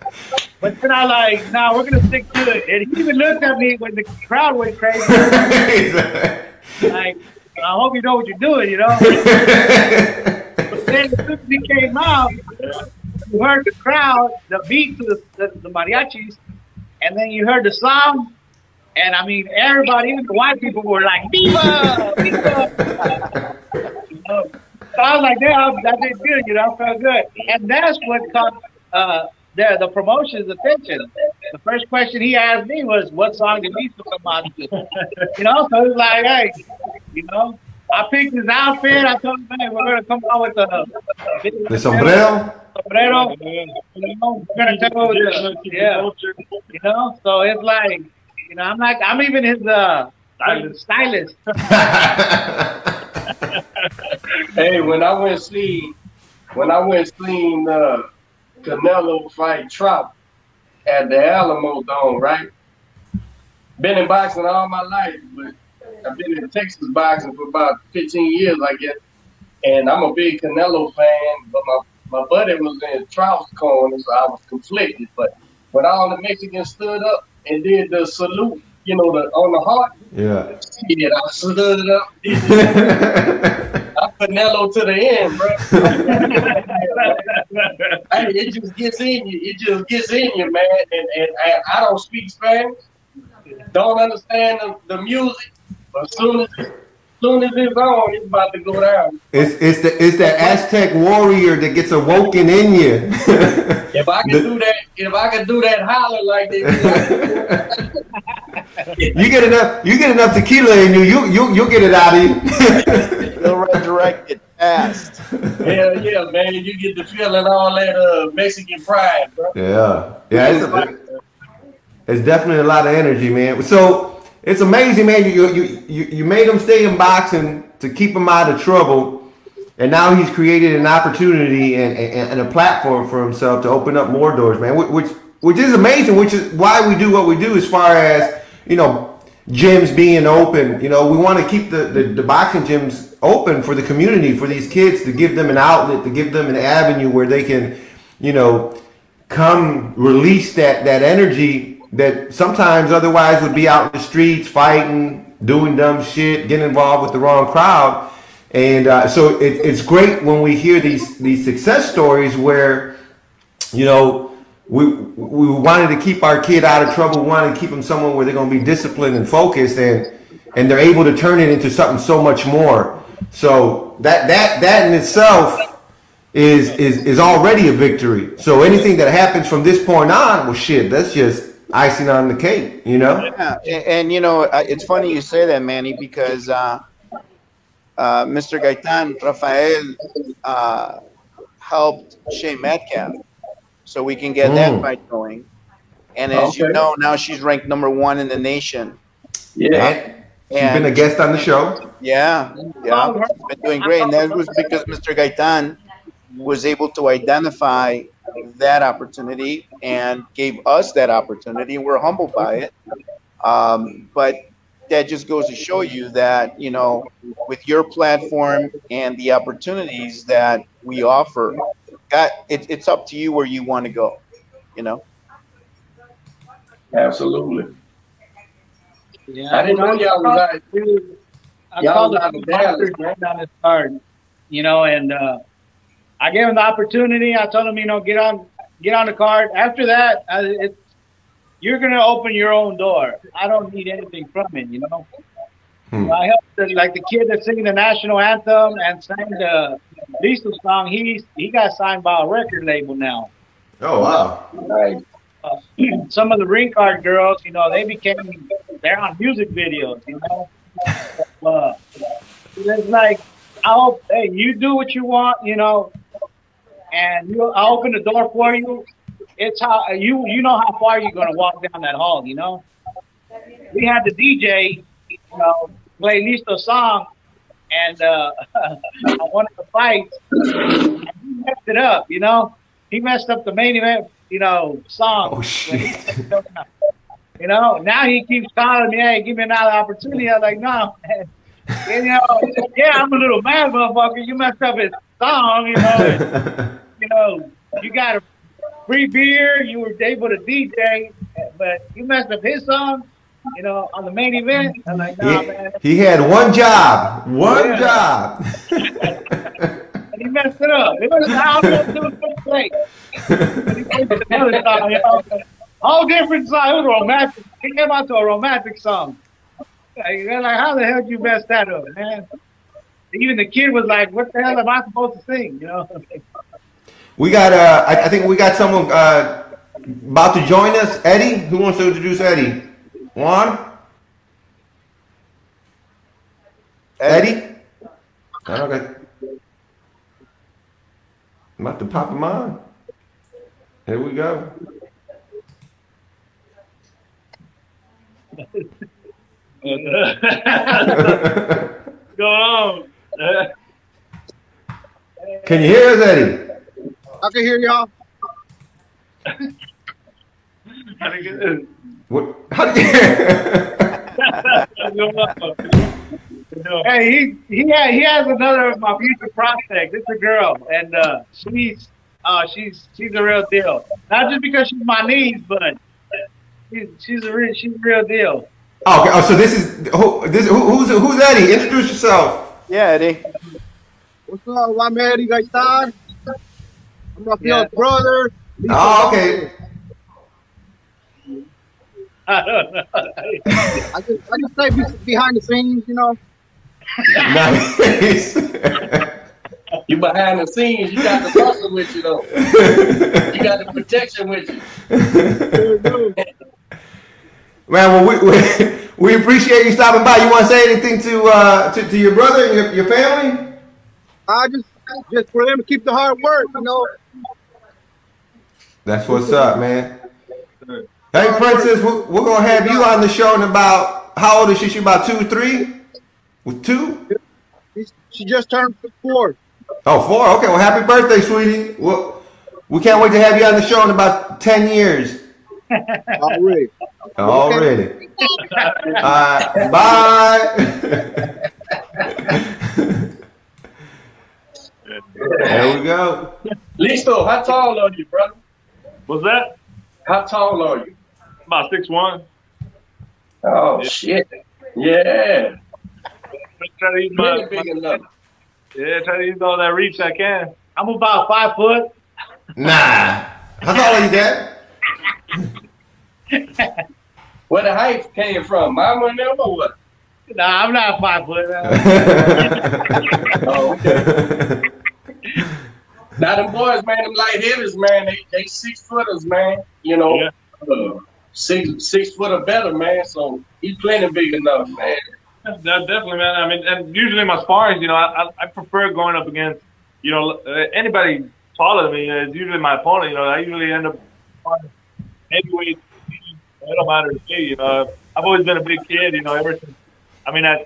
But then I like, nah, we're gonna stick to it. And he even looked at me when the crowd went crazy. like, I hope you know what you're doing, you know. but then as soon as he came out, you heard the crowd, the beat to the, the, the mariachis, and then you heard the song. And I mean, everybody, even the white people, were like, "Viva, viva!" you know? So I was like, "Damn, I did good," you know. I felt good, and that's what caught uh, the the promotion's attention. The first question he asked me was, "What song did Listo come on to?" you know, so it's like, hey, you know, I picked his outfit. I told him, "Hey, we're gonna come out with the the sombrero." Sombrero, you know, we're gonna come out with the, yeah, you know. So it's like, you know, I'm like, I'm even his uh, stylist. hey, when I went see, when I went seen uh, Canelo fight Trout at the Alamodome, right? Been in boxing all my life, but I've been in Texas boxing for about 15 years, I guess. And I'm a big Canelo fan, but my, my buddy was in Trout's corner, so I was conflicted. But when all the Mexicans stood up and did the salute, you know, the on the heart, yeah, I stood up. I Canelo to the end, bro. hey, it just gets in you. It just gets in you, man. And, and, and I don't speak Spanish, don't understand the, the music, but as soon as soon as it's on, it's about to go down. It's it's the it's the Aztec warrior that gets awoken in you. if I can do that, if I can do that holler like that, you get enough you get enough tequila in you, you you you'll get it out of you. You'll resurrect it fast. Hell yeah, man! You get the feeling all that uh, Mexican pride, bro. Yeah, yeah. It's, it's definitely a lot of energy, man. So it's amazing, man. You you you you made him stay in boxing to keep him out of trouble. and now he's created an opportunity and, and, and, a platform for himself to open up more doors, man. Which which is amazing. Which is why we do what we do, as far as you know, gyms being open. You know, we want to keep the, the, the boxing gyms open for the community, for these kids to give them an outlet, to give them an avenue where they can, you know, come release that that energy that sometimes otherwise would be out in the streets fighting, doing dumb shit, getting involved with the wrong crowd. And uh, so it, it's great when we hear these these success stories where, you know, we we wanted to keep our kid out of trouble. We wanted to keep them somewhere where they're going to be disciplined and focused, and and they're able to turn it into something so much more. So that that that in itself is is is already a victory. So anything that happens from this point on, well, shit, that's just icing on the cake, you know. Yeah, and, and you know, it's funny you say that, Manny, because uh, uh, Mr. Gaitan Rafael uh, helped Shane Metcalf, so we can get mm. that fight going. And as okay. you know, now she's ranked number one in the nation. Yeah. She's and been a guest on the show. Yeah, yeah, she's been doing great, and that was because Mr. Gaitan was able to identify that opportunity and gave us that opportunity. We're humbled by it. Um, but that just goes to show you that, you know, with your platform and the opportunities that we offer, God, it, it's up to you where you want to go, you know? Absolutely. Yeah, I didn't know y'all was out. I called out the Dallas right on his card, you know, and uh, I gave him the opportunity. I told him, you know, get on, get on the card. After that, uh, it's you're gonna open your own door. I don't need anything from it, you know. Hmm. I helped like the kid that's singing the national anthem and sang the Listo song. He he got signed by a record label now. Oh wow! Right. Uh, some of the ring card girls, you know, they became they're on music videos, you know. Uh, it's like, I'll hey, you do what you want, you know, and you, I'll open the door for you it's how you you know how far you're gonna walk down that hall. You know, we had the DJ, you know, play Listo song, and uh, on one of the fights, he messed it up. You know, he messed up the main event, you know, song. Oh shit. You know, now he keeps calling me, hey, give me another opportunity. I'm like, no, man. you know, yeah, I'm a little mad, motherfucker. You messed up his song, you know. you know, you got a free beer. You were able to DJ, but you messed up his song. You know, on the main event. I'm like, nah, he, man. He had one job. One yeah. job. and he messed it up. It was how to do it play. another song, you know, all different song. It was romantic. He came out to a romantic song. Like, like, how the hell did you mess that up, man? Even the kid was like, "What the hell am I supposed to sing?" You know. We got, uh, I, I think we got someone uh, about to join us. Eddie, who wants to introduce Eddie? Juan? Eddie? I don't got. I'm about to pop him on. Here we go. Go on. Can you hear us, Eddie? I can hear y'all. what? How did you? hey, he he has, he has another of my future prospects. It's a girl, and uh, she's uh, she's she's a real deal. Not just because she's my niece, but she's she's a real she's a real deal. Oh, okay. Oh, so this is who this who, who's who's Eddie? Introduce yourself. Yeah, Eddie. What's up? I'm Eddie Gaitan. I'm Rafael's yeah. brother. Oh, okay. I don't know. I just, I just say behind the scenes, you know. Nice. you behind the scenes, you got the muscle with you though. You got the protection with you. Man, well, we, we, we appreciate you stopping by. You want to say anything to uh, to, to your brother and your, your family? I just just for them to keep the hard work, you know. That's what's up, man. Hey, Princess, we're, we're gonna have you on the show in about how old is she? She about two, three, with two. She just turned four. Oh, four. Okay. Well, happy birthday, sweetie. Well, we can't wait to have you on the show in about ten years. Already. Already. Uh, bye. there we go. Listo, how tall are you, brother? What's that? How tall are you? About six one. Oh shit. Yeah. Try to use my, big enough. yeah, try to use all that reach I can. I'm about five foot. Nah. How tall are you, Dad? Where the height came from? Mama and them or what? Nah, I'm not five foot. Oh, okay. Now them boys, man, them light hitters, man, they they six footers, man. You know, Yeah. uh, six six foot or better, man. So he's plenty big enough, man. That, definitely, man. I mean, and usually my sparring, you know, I, I, prefer going up against, you know, uh, anybody taller than me. Is usually my opponent. You know, I usually end up heavyweight. It don't matter to me. You know, I've always been a big kid. You know, ever since. I mean, I.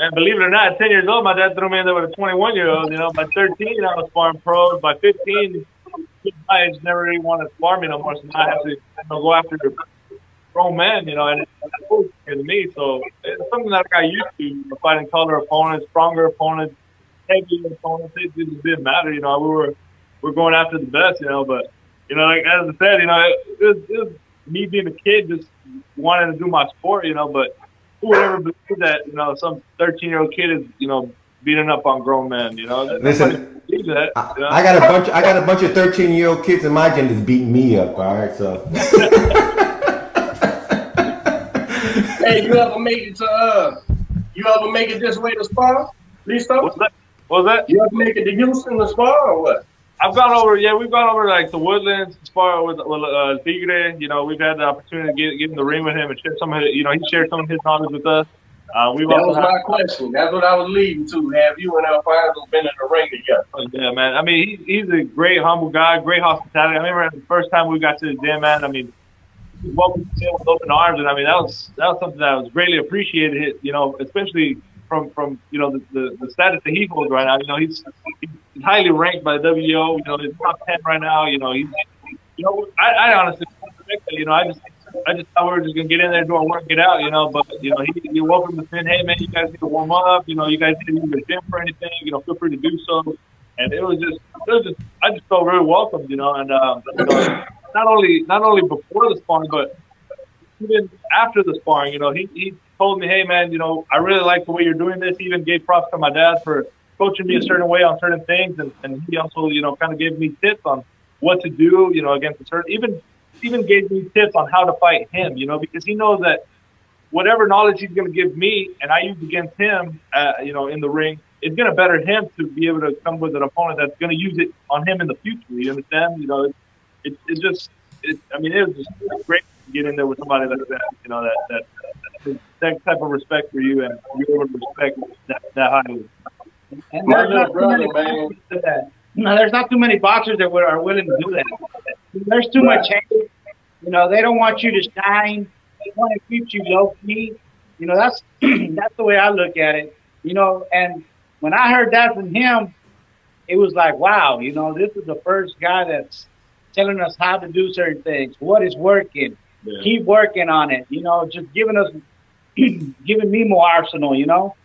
And believe it or not, at 10 years old, my dad threw me in there with a 21 year old. You know, by 13, I was sparring pros. By 15, I just never really wanted to spar me no more. So now I have to you know, go after grown men, you know, and it's cool to me. So it's something that I got used to, you know, fighting taller opponents, stronger opponents, heavier opponents. It, didn't matter, you know. We were we're going after the best, you know. But you know, like as I said, you know, it, it, it was me being a kid, just wanting to do my sport, you know. But who would ever believe that, you know, some 13 year old kid is, you know, beating up on grown men, you know? Listen, that, you know? I got a bunch. I got a bunch of thirteen year old kids in my gym that's beating me up. All right, so Hey, you ever make it to uh? You ever make it this way to spar? Listo? What's that? What was that? You ever make it to Houston to spar or what? I've gone over, yeah, we've gone over like the woodlands as far with, with uh, Tigre. You know, we've had the opportunity to get, get in the ring with him and share some of his, you know, he shared some of his knowledge with us. Uh, we've That was my question. That's what I was leading to. Have you and Alfonso been in the ring together? yeah, man. I mean, he, he's a great, humble guy, great hospitality. I remember the first time we got to the gym, man. I mean, he welcomed with open arms, and I mean, that was that was something that was greatly appreciated. You know, especially from from you know the, the, the status that he holds right now. You know, he's, he's highly ranked by the WO. You know, he's top ten right now. You know, he's you know, I, I honestly, you know, I just, I just thought we were just gonna get in there, do our work, get out, you know. But you know, he, he welcomed us in. Hey, man, you guys need to warm up. You know, you guys need to use the gym for anything. You know, feel free to do so. And it was just, it was just, I just felt really welcomed, you know. And um, you know, not only, not only before the sparring, but even after the sparring, you know, he, he told me, hey, man, you know, I really like the way you're doing this. He even gave props to my dad for coaching me a certain way on certain things. And, and he also, you know, kind of gave me tips on what to do, you know, against a certain, even, even gave me tips on how to fight him, you know, because he knows that whatever knowledge he's going to give me and I use against him, uh, you know, in the ring, it's going to better him to be able to come with an opponent that's going to use it on him in the future. You understand? You know, it, it, it just, it, I mean, it was just great to get in there with somebody that, that you know, that, that, that, that type of respect for you and you're able to respect that, that highly. And there's not little too many man. that. No, there's not too many boxers that would- are willing to do that. There's too much hate. You know, they don't want you to shine. They want to keep you low key. You know, that's that's the way I look at it. You know, and when I heard that from him, it was like, wow. You know, this is the first guy that's telling us how to do certain things. What is working? Yeah. Keep working on it. You know, just giving us, giving me more arsenal. You know,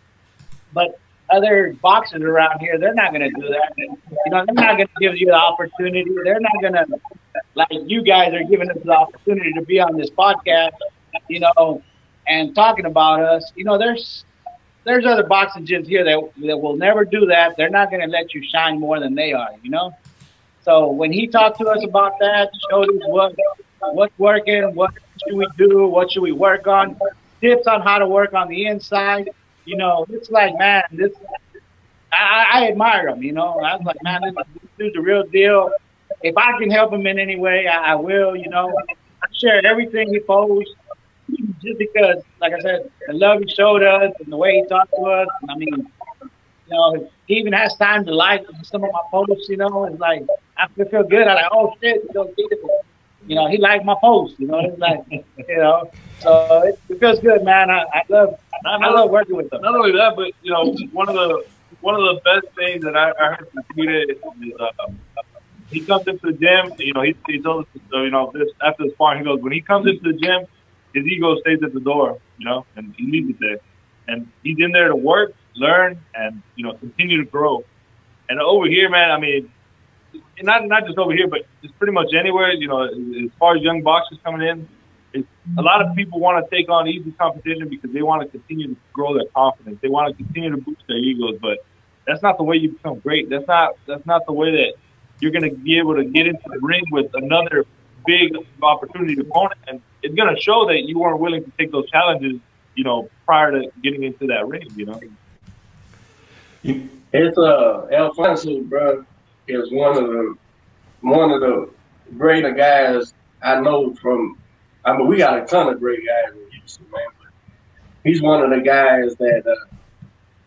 but other boxers around here, they're not going to do that. You know, they're not going to give you the opportunity. They're not going to, like you guys are giving us the opportunity to be on this podcast, you know, and talking about us. You know, there's there's other boxing gyms here that that will never do that. They're not going to let you shine more than they are. You know. So when he talked to us about that, showed us what what's working, what should we do, what should we work on, tips on how to work on the inside. You know, it's like, man, this. I, I admire him. You know, I was like, man, this, this dude's the real deal. If I can help him in any way, I, I will. You know, I share everything he posts, just because, like I said, the love he showed us and the way he talked to us. I mean, you know, he even has time to like some of my posts. You know, it's like I feel good. I'm like, oh shit, you know, he- you know, he liked my post. You know, it's like, you know, so it, it feels good, man. I, I love, I love working with him. Not only that, but you know, one of the one of the best things that I, I heard from Peter is uh, he comes into the gym. You know, he, he told us, you know, this after the sparring, he goes, when he comes into the gym, his ego stays at the door, you know, and he leaves it there. And he's in there to work, learn, and you know, continue to grow. And over here, man, I mean, not not just over here, but just pretty much anywhere. You know, as far as young boxers coming in, it's, a lot of people want to take on easy competition because they want to continue to grow their confidence. They want to continue to boost their egos, but that's not the way you become great. That's not that's not the way that you're going to be able to get into the ring with another big opportunity opponent, and it's going to show that you weren't willing to take those challenges. You know, prior to getting into that ring, you know. It's uh Alfonso, bro, is one of the one of the greater guys I know from. I mean, we got a ton of great guys in Houston, man. But he's one of the guys that, uh,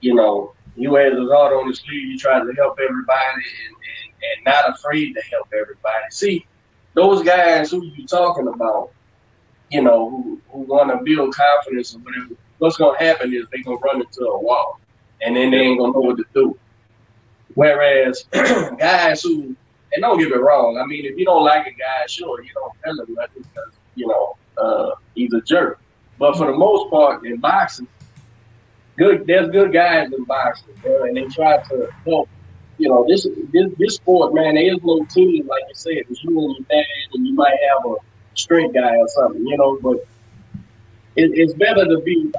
you know, he wears his heart on his sleeve. He tries to help everybody and, and, not afraid to help everybody. See, those guys who you talking about, you know, who, who want to build confidence or whatever, what's going to happen is they're going to run into a wall and then they ain't going to know what to do. Whereas guys who, and don't get me wrong, I mean, if you don't like a guy, sure, you don't tell him nothing because, you know, uh, he's a jerk. But for the most part, in boxing, good there's good guys in boxing, bro, and they try to help. You know, this this this sport, man, there is no team like you said. You and your dad, and you might have a straight guy or something, you know. But it, it's better to be.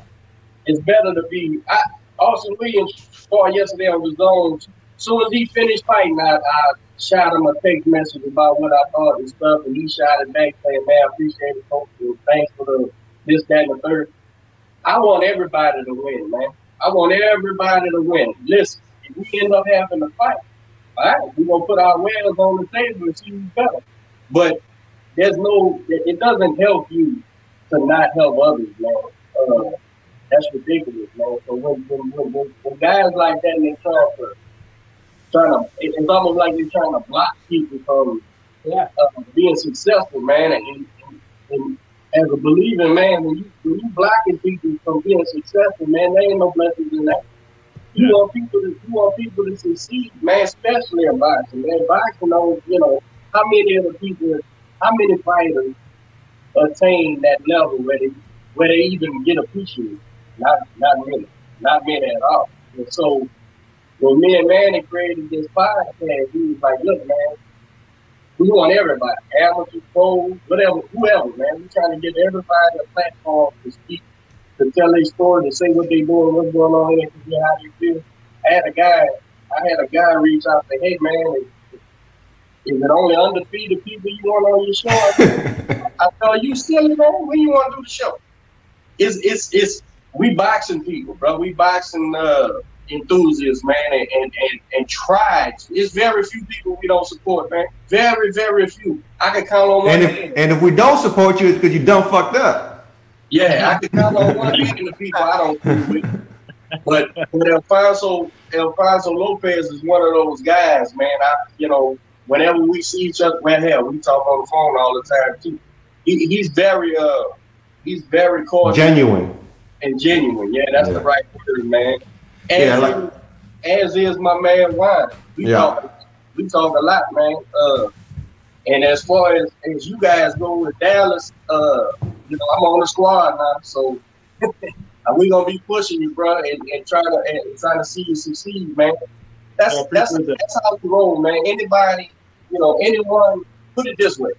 It's better to be. I, Austin Williams fought yesterday on DAZN. As soon as he finished fighting, I, I shot him a text message about what I thought and stuff, and he shot it back saying, "Man, I appreciate it, coach. Thanks for the this, that, and the third. I want everybody to win, man. I want everybody to win. Listen, we end up having a fight, all right, we're gonna put our wares on the table and see who's better. But there's no, it doesn't help you to not help others, man. Uh, that's ridiculous, man. So when, when, when, when guys like that, they try to, trying to, it's almost like they're trying to block people from uh, being successful, man. And, and, and as a believing man, when you when you blocking people from being successful, man, there ain't no blessings in that. You yeah. want people to you want people to succeed, man, especially in boxing. Man, boxing knows, you know, how many of the people how many fighters attain that level where they where they even get appreciated. Not not many. Not many at all. And so when me and Manny created this podcast, he was like, look, man, we want everybody, amateur, pros, whatever, whoever, man. We're trying to get everybody a platform to speak, to tell their story, to say what they're doing, what's going on in their how they feel. I had a guy, I had a guy reach out and say, hey, man, is, it only undefeated people you want on your show? I thought, you silly, man? When you want to do the show? It's, it's, it's, we boxing people, bro. We boxing, uh, enthusiasts, man, and, and, and, and tried. It's very few people we don't support, man. Very, very few. I can count on one and if, And if we don't support you, it's because you done fucked up. Yeah, I can count on one hand the people I don't agree with. But but Alfonso Alfonso Lopez is one of those guys, man. I you know, whenever we see each other, well hell, we talk on the phone all the time too. He, he's very uh he's very cordial. Genuine. And genuine, yeah, that's yeah. the right word, man. As, yeah, like, as is my man Wine. We yeah. talk we talk a lot, man. Uh, and as far as, as you guys go with Dallas, uh, you know, I'm on the squad now, so we gonna be pushing you, bro, and, and trying to and trying to see you succeed, man. That's yeah, that's that. that's how we roll, man. Anybody, you know, anyone. Put it this way: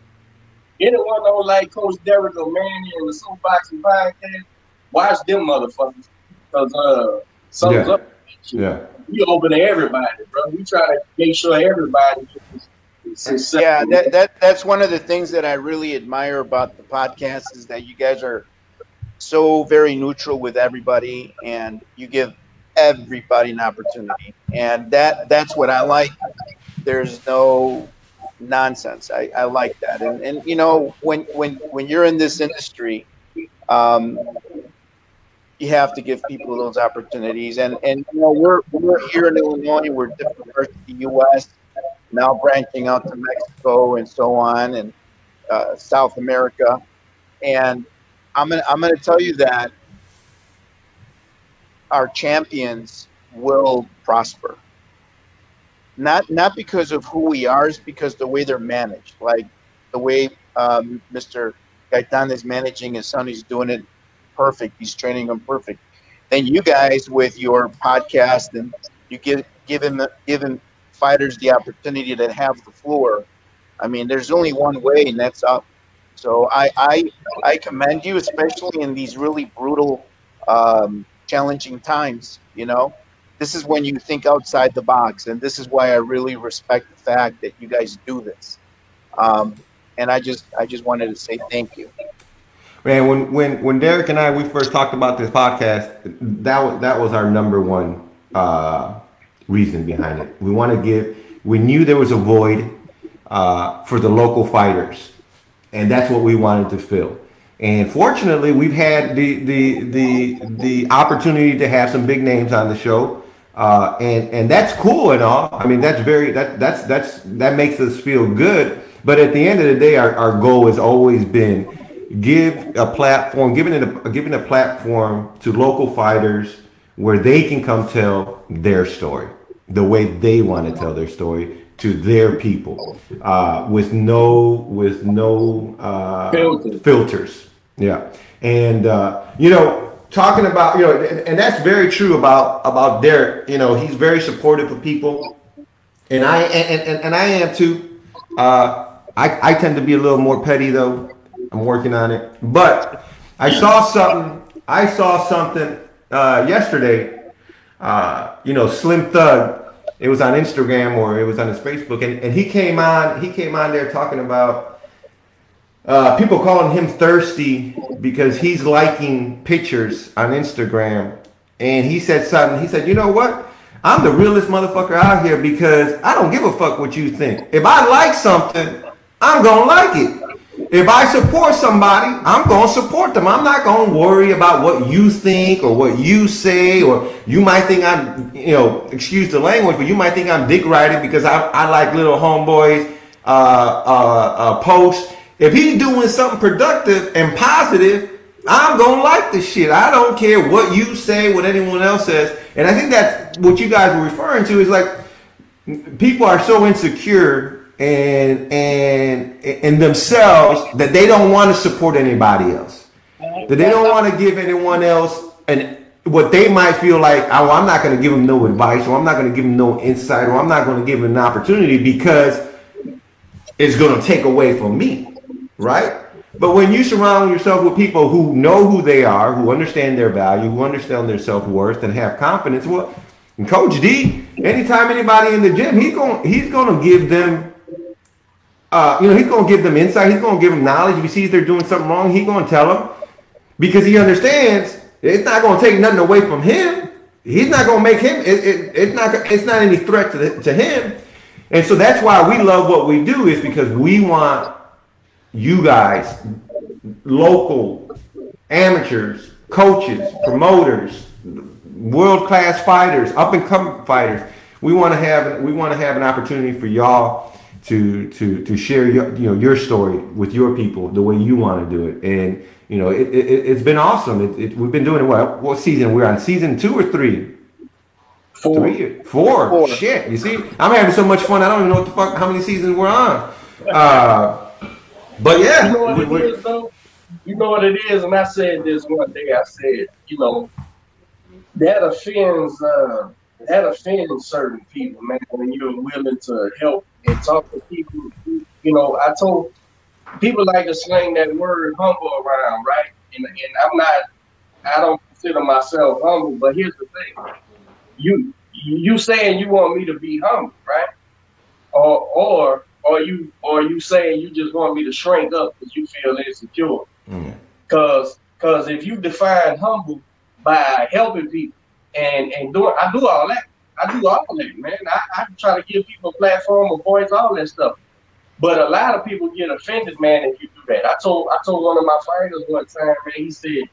anyone don't like Coach Derek or Manny and the Soapboxing Podcast, watch them motherfuckers, because uh, Something's yeah. up. Yeah. We open to everybody, bro. We try to make sure everybody gets yeah, that, that that's one of the things that I really admire about the podcast is that you guys are so very neutral with everybody and you give everybody an opportunity. And that that's what I like. There's no nonsense. I, I like that. And and you know, when when when you're in this industry, um, you have to give people those opportunities. And and you know we're we're here in Illinois. We're different parts of the U.S. Now branching out to Mexico and so on, and uh, South America. And I'm gonna I'm gonna tell you that our champions will prosper. Not not because of who we are, it's because the way they're managed. Like the way um, Mr. Gaitan is managing his son, he's doing it perfect. He's training him perfect. Then you guys with your podcast and you give give him give him fighters the opportunity to have the floor. I mean, there's only one way, and that's up. So I I, I commend you, especially in these really brutal, um, challenging times. You know, this is when you think outside the box, and this is why I really respect the fact that you guys do this. Um, and I just I just wanted to say thank you. Man, when when when Derek and I we first talked about this podcast, that was that was our number one uh, reason behind it. We want to give. We knew there was a void uh, for the local fighters, and that's what we wanted to fill. And fortunately, we've had the the the the opportunity to have some big names on the show, uh, and and that's cool and all. I mean, that's very that that's that's that makes us feel good. But at the end of the day, our, our goal has always been give a platform, giving a giving a platform to local fighters where they can come tell their story the way they want to tell their story to their people uh, with no with no uh, filters. filters. Yeah, and uh, you know, talking about you know, and, and, that's very true about about Derek. You know, he's very supportive of people, and I and and, and I am too. Uh, I I tend to be a little more petty though. I'm working on it, but I saw something. I saw something uh, yesterday. Uh, you know, Slim Thug it was on Instagram or it was on his Facebook, and, and he came on he came on there talking about uh, people calling him thirsty because he's liking pictures on Instagram, and he said something. He said, "You know what? I'm the realest motherfucker out here because I don't give a fuck what you think. If I like something, I'm gonna like it." If I support somebody, I'm going to support them. I'm not going to worry about what you think or what you say, or you might think I'm, you know, excuse the language, but you might think I'm dick riding because I, I like little homeboys uh, uh, uh, posts. If he's doing something productive and positive, I'm going to like the shit. I don't care what you say, what anyone else says. And I think that's what you guys were referring to is like people are so insecure and and and themselves that they don't want to support anybody else. That they don't want to give anyone else and what they might feel like, oh, I'm not going to give them no advice, or I'm not going to give them no insight, or I'm not going to give them an opportunity because it's going to take away from me, right? But when you surround yourself with people who know who they are, who understand their value, who understand their self worth, and have confidence, well, Coach D, anytime anybody in the gym, he's going he's going to give them uh, you know, he's going to give them insight. He's going to give them knowledge. If he sees they're doing something wrong, he's going to tell them because he understands it's not going to take nothing away from him. He's not going to make him. It, it, it's not. It's not any threat to, the, to him. And so that's why we love what we do is because we want you guys, local amateurs, coaches, promoters, world class fighters, up and coming fighters. We want to have we want to have an opportunity for y'all to to to share your you know your story with your people the way you want to do it. And you know it, it has been awesome. It, it, we've been doing it what what season? We're on season two or three? Four. Three? Four. four. Shit you see? I'm having so much fun i don't even know what the fuck how many seasons we're on. Uh but yeah. You know what we, it is though? You know what it is and i said this one day i said you know that offends uh that offends certain people man when you're willing to help and talk to people. You know, I told people like to sling that word humble around, right? And, and I'm not, I don't consider myself humble, but here's the thing. You you saying you want me to be humble, right? Or or or you or you saying you just want me to shrink up because you feel insecure. Mm. Cause cause if you define humble by helping people and and doing I do all that. I do all of that, man. I, I try to give people a platform, a voice, all that stuff. But a lot of people get offended, man, if you do that. I told I told one of my fighters one time, man, he said,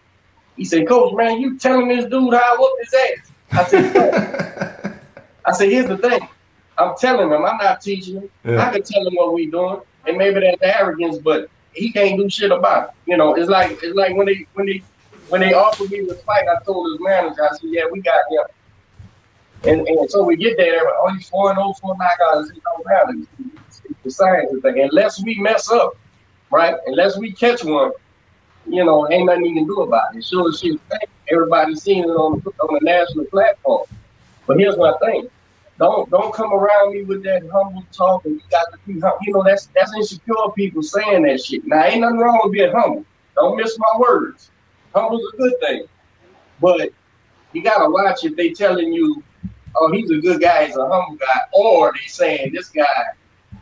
he said, Coach, man, you telling this dude how I whoop his ass. I said, I said, here's the thing. I'm telling him, I'm not teaching him. Yeah. I can tell him what we doing. And maybe that's arrogance, but he can't do shit about it. You know, it's like it's like when they when they when they offered me the fight, I told his manager, I said, Yeah, we got him. And, and so we get there, oh, he's 4 and 0 for knockouts. It don't matter. It's, the science thing. Unless we mess up, right? Unless we catch one, you know, ain't nothing you can do about it. Sure as everybody's seeing it on, on a national platform. But here's my thing. Don't don't come around me with that humble talk and you got to be humble. You know, that's that's insecure people saying that shit. Now ain't nothing wrong with being humble. Don't miss my words. Humble's a good thing. But you gotta watch if they telling you, oh, he's a good guy, he's a humble guy, or they saying this guy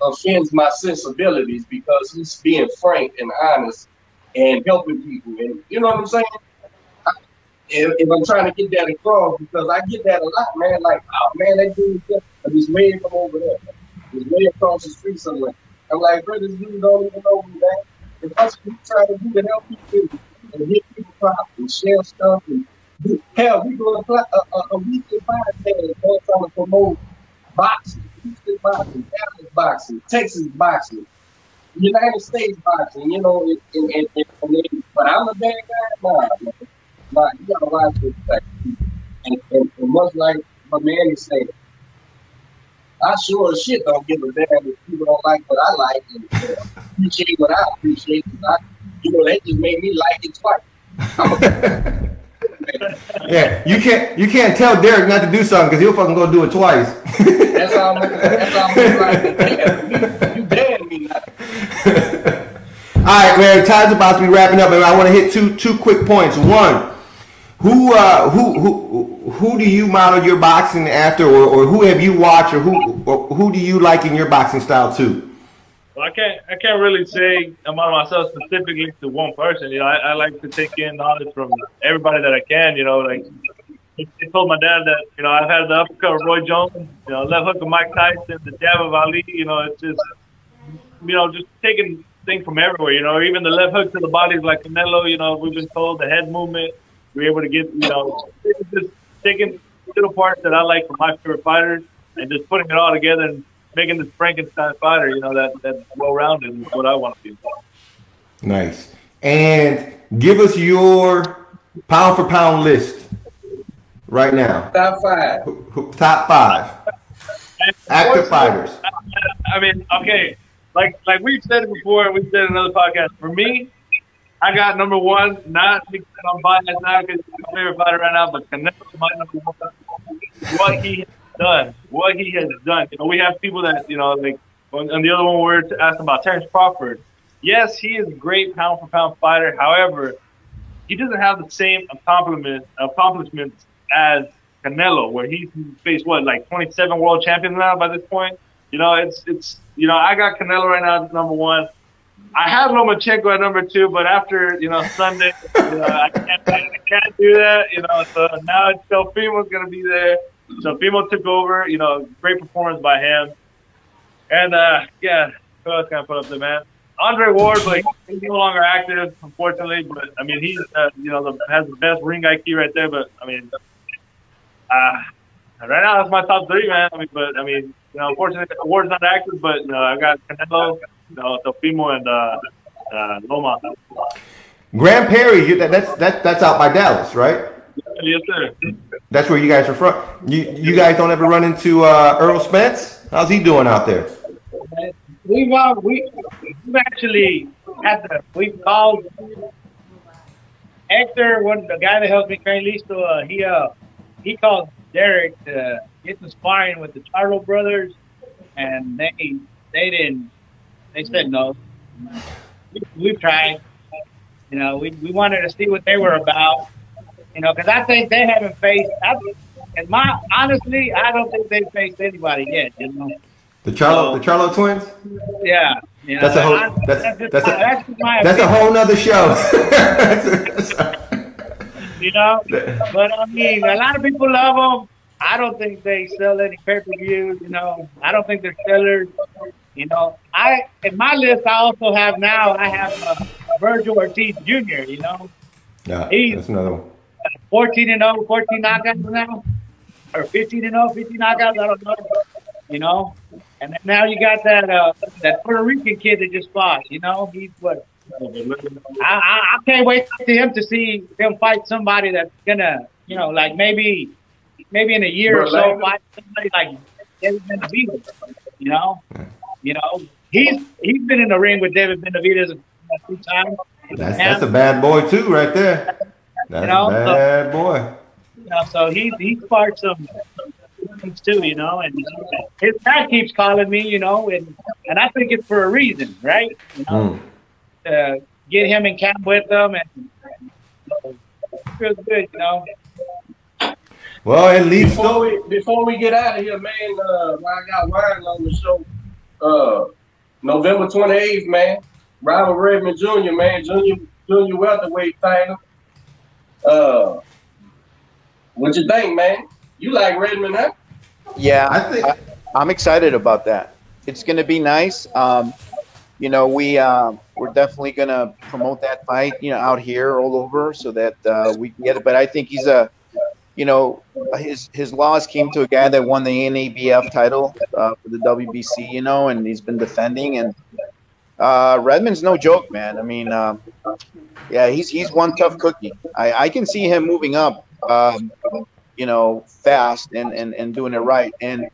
offends my sensibilities because he's being frank and honest and helping people. And you know what I'm saying? if, if, I'm trying to get that across, because I get that a lot, man. Like, oh man, that dude just way from over there. He's way across the street somewhere. I'm like, bro, this dude don't even know me, man. If that's what we try to do to help people and hit people pop and share stuff and hell, we doing a, a, a weekly podcast trying to promote boxing, Houston boxing, Dallas boxing, Texas boxing, United States boxing, you know, and, and, and, and, but I'm a bad guy, nah, man but you gotta watch this and, and, and much like my man is saying, I sure as shit don't give a damn if people don't like what I like and uh, appreciate what I appreciate. I, you know, they just made me like it twice. yeah, you can't you can't tell Derek not to do something because he'll fucking go do it twice. that's all. I'm, that's all like. You, you damn me. All right, man. Time's about to be wrapping up, and I want to hit two two quick points. One, who uh, who who who do you model your boxing after, or, or who have you watched, or who or who do you like in your boxing style too? Well, I can't I can't really say about myself specifically to one person. You know, I, I like to take in knowledge from everybody that I can. You know, like I told my dad that you know I've had the uppercut of Roy Jones, you know, left hook of Mike Tyson, the jab of Ali. You know, it's just you know just taking things from everywhere. You know, even the left hook to the bodies like Canelo. You know, we've been told the head movement we're able to get, you know, just taking little parts that I like from my favorite fighters and just putting it all together and making this Frankenstein fighter, you know, that that's well rounded is what I want to be. Nice. And give us your pound for pound list right now. Top five. Top five. Active fighters. I mean, okay, like like we've said it before, we said in another podcast. For me, I got number one, not because I'm biased, not because he's my favorite fighter right now, but Canelo my number one. What he has done, what he has done. You know, we have people that you know, like, on the other one we are asking about Terence Crawford. Yes, he is a great pound for pound fighter. However, he doesn't have the same accomplishment accomplishments as Canelo, where he's faced what like 27 world champions now by this point. You know, it's it's you know I got Canelo right now as number one. I had Lomachenko at number two, but after you know Sunday, you know, I can't I can't do that. You know, so now Teofimo's going to be there. Teofimo took over. You know, great performance by him. And uh, yeah, who else can I put up there, man? Andre Ward, but he's no longer active, unfortunately. But I mean, he's uh, you know the, has the best ring IQ right there. But I mean, uh, right now that's my top three, man. I mean, but I mean, you know, unfortunately, Ward's not active, but you know, I got Canelo, uh, Teofimo and uh, uh, Loma. Grand Prairie, that's that, that's out by Dallas, right? Yes, sir. That's where you guys are from. You you guys don't ever run into uh, Errol Spence? How's he doing out there? We've uh, we we've actually had the we've called Hector, one the guy that helps me train Listo. Uh, he uh he called Derek to get some sparring with the Charlo brothers, and they they didn't they said no. We've tried. You know, we, we wanted to see what they were about. You know, because I think they haven't faced. I, and my honestly, I don't think they've faced anybody yet. You know. The Charlo, so, the Charlo twins. Yeah. You know, that's a whole. I, that's, that's, that's, a, that's, that's a whole nother show. you know, but I mean, a lot of people love them. I don't think they sell any pay per views. You know, I don't think they're sellers. You know, I in my list I also have now I have uh, Vergil Ortiz Jr. You know, yeah, he's that's another one. 14 and 0, 14 knockouts now, or 15 and 0, 15 knockouts. I don't know. You know, and now you got that uh, that Puerto Rican kid that just fought. You know, he's what. I, I, I can't wait to him to see him fight somebody that's gonna, you know, like maybe maybe in a year or so, Berlanga? find somebody like David Benavidez. You know, you know, he's he's been in the ring with David Benavidez a few times. That's that's a bad boy too, right there. That's You know, a bad boy. You know, so he he sparked some things too, you know, and his dad keeps calling me, you know, and and I think it's for a reason, right? You know, Mm. uh, get him in camp with them, and so, it feels good, you know. Well, at least Before we before we get out of here, man, uh, I got Ryan on the show, uh, November twenty eighth, man, Robert Redmond Jr., man, junior junior welterweight title. Uh, what you think, man? You like Redmond, huh? Yeah, I think I, am excited about that. It's going to be nice. Um, you know, we uh, we're definitely going to promote that fight, you know, out here all over, so that uh, we can get it. But I think he's a, you know, his his loss came to a guy that won the NABF title uh, for the WBC, you know, and he's been defending. And uh, Redmond's no joke, man. I mean, um, yeah, he's he's one tough cookie. I, I can see him moving up. Um, you know, fast and, and, and doing it right. And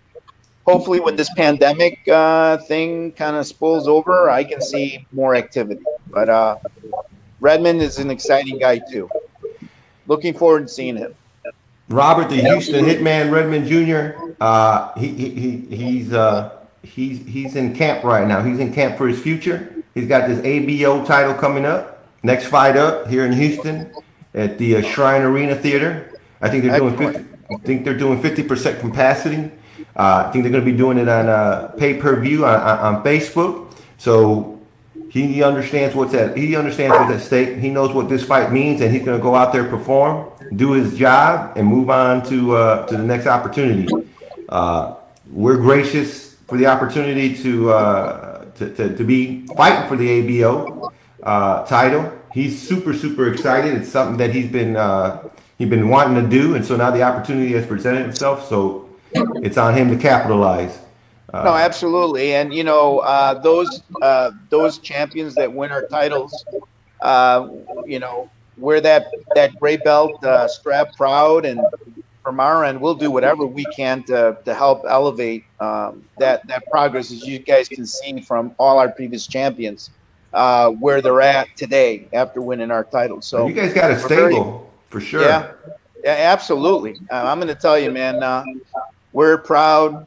hopefully, when this pandemic uh, thing kind of spools over, I can see more activity. But uh, Redmond is an exciting guy, too. Looking forward to seeing him. Robert, the Houston Hitman Redmond Jr. Uh, he, he, he he's uh he's he's in camp right now. He's in camp for his future. He's got this ABO title coming up. Next fight up here in Houston at the uh, Shrine Arena Theater. I think they're doing 50, I think they're doing fifty percent capacity. Uh, I think they're going to be doing it on uh, pay per view on, on, on Facebook. So he understands what's at he understands what's at stake. He knows what this fight means, and he's going to go out there, perform, do his job, and move on to uh, to the next opportunity. Uh, we're gracious for the opportunity to, uh, to, to to be fighting for the ABO uh, title. He's super super excited. It's something that he's been uh, he's been wanting to do, and so now the opportunity has presented itself. So it's on him to capitalize. Uh, no, absolutely, and you know uh, those uh, those champions that win our titles, uh, you know, wear that that gray belt uh, strap proud, and from our end, we'll do whatever we can to, to help elevate um, that that progress, as you guys can see from all our previous champions, uh, where they're at today after winning our titles. So you guys got a we're very- stable for sure. yeah, yeah, absolutely. Uh, I'm going to tell you, man. Uh, we're proud.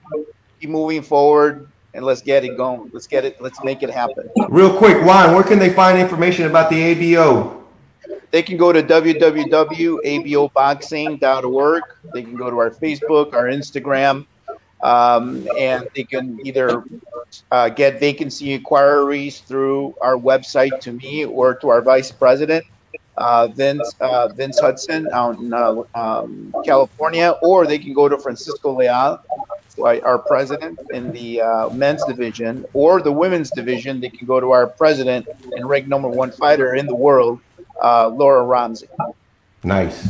Keep moving forward, and let's get it going. Let's get it. Let's make it happen. Real quick, Juan, where can they find information about the ABO? They can go to www.aboboxing.org. They can go to our Facebook, our Instagram, um, and they can either uh, get vacancy inquiries through our website to me or to our vice president, uh, Vince uh, Vince Hudson out in uh, um, California, or they can go to Francisco Leal, our president in the uh, men's division, or the women's division. They can go to our president and ranked number one fighter in the world, uh, Laura Ramsey. Nice.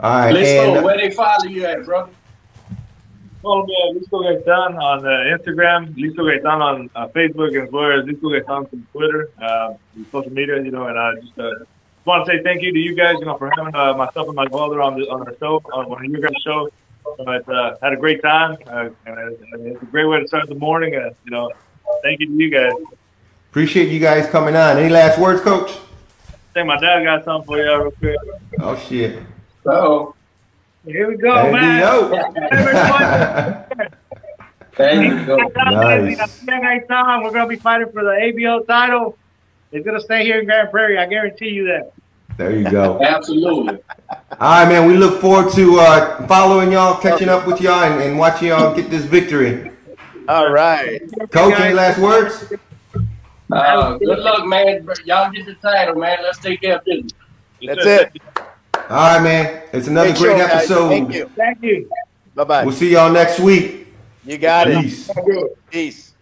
All right, Let's go. and Where they follow you at, brother? Follow me at Listo Gaitan on uh, Instagram, Listo Gaitan on uh, Facebook, as well as Listo Gaitan on Twitter, uh, social media, you know, and I just uh, want to say thank you to you guys, you know, for having uh, myself and my brother on the on our show, on one of your guys' shows. So it's, uh, had a great time, uh, and uh, it's a great way to start the morning. Uh, you know, thank you to you guys. appreciate you guys coming on. Any last words, Coach? I think my dad got something for y'all real quick. Oh shit. So Here we go, ABO. man. there you go. Nice. We're gonna be fighting for the ABO title. It's gonna stay here in Grand Prairie. I guarantee you that. there you go. Absolutely. All right, man. We look forward to uh, following y'all, catching up with y'all, and, and watching y'all get this victory. All right. Coach, any last words? Uh, good luck, man. Y'all get the title, man. Let's take care of business. That's it. All right, man. It's another Great great show, guys. episode. Thank you. Thank you. Bye bye. We'll see y'all next week. You got it. Peace. Peace.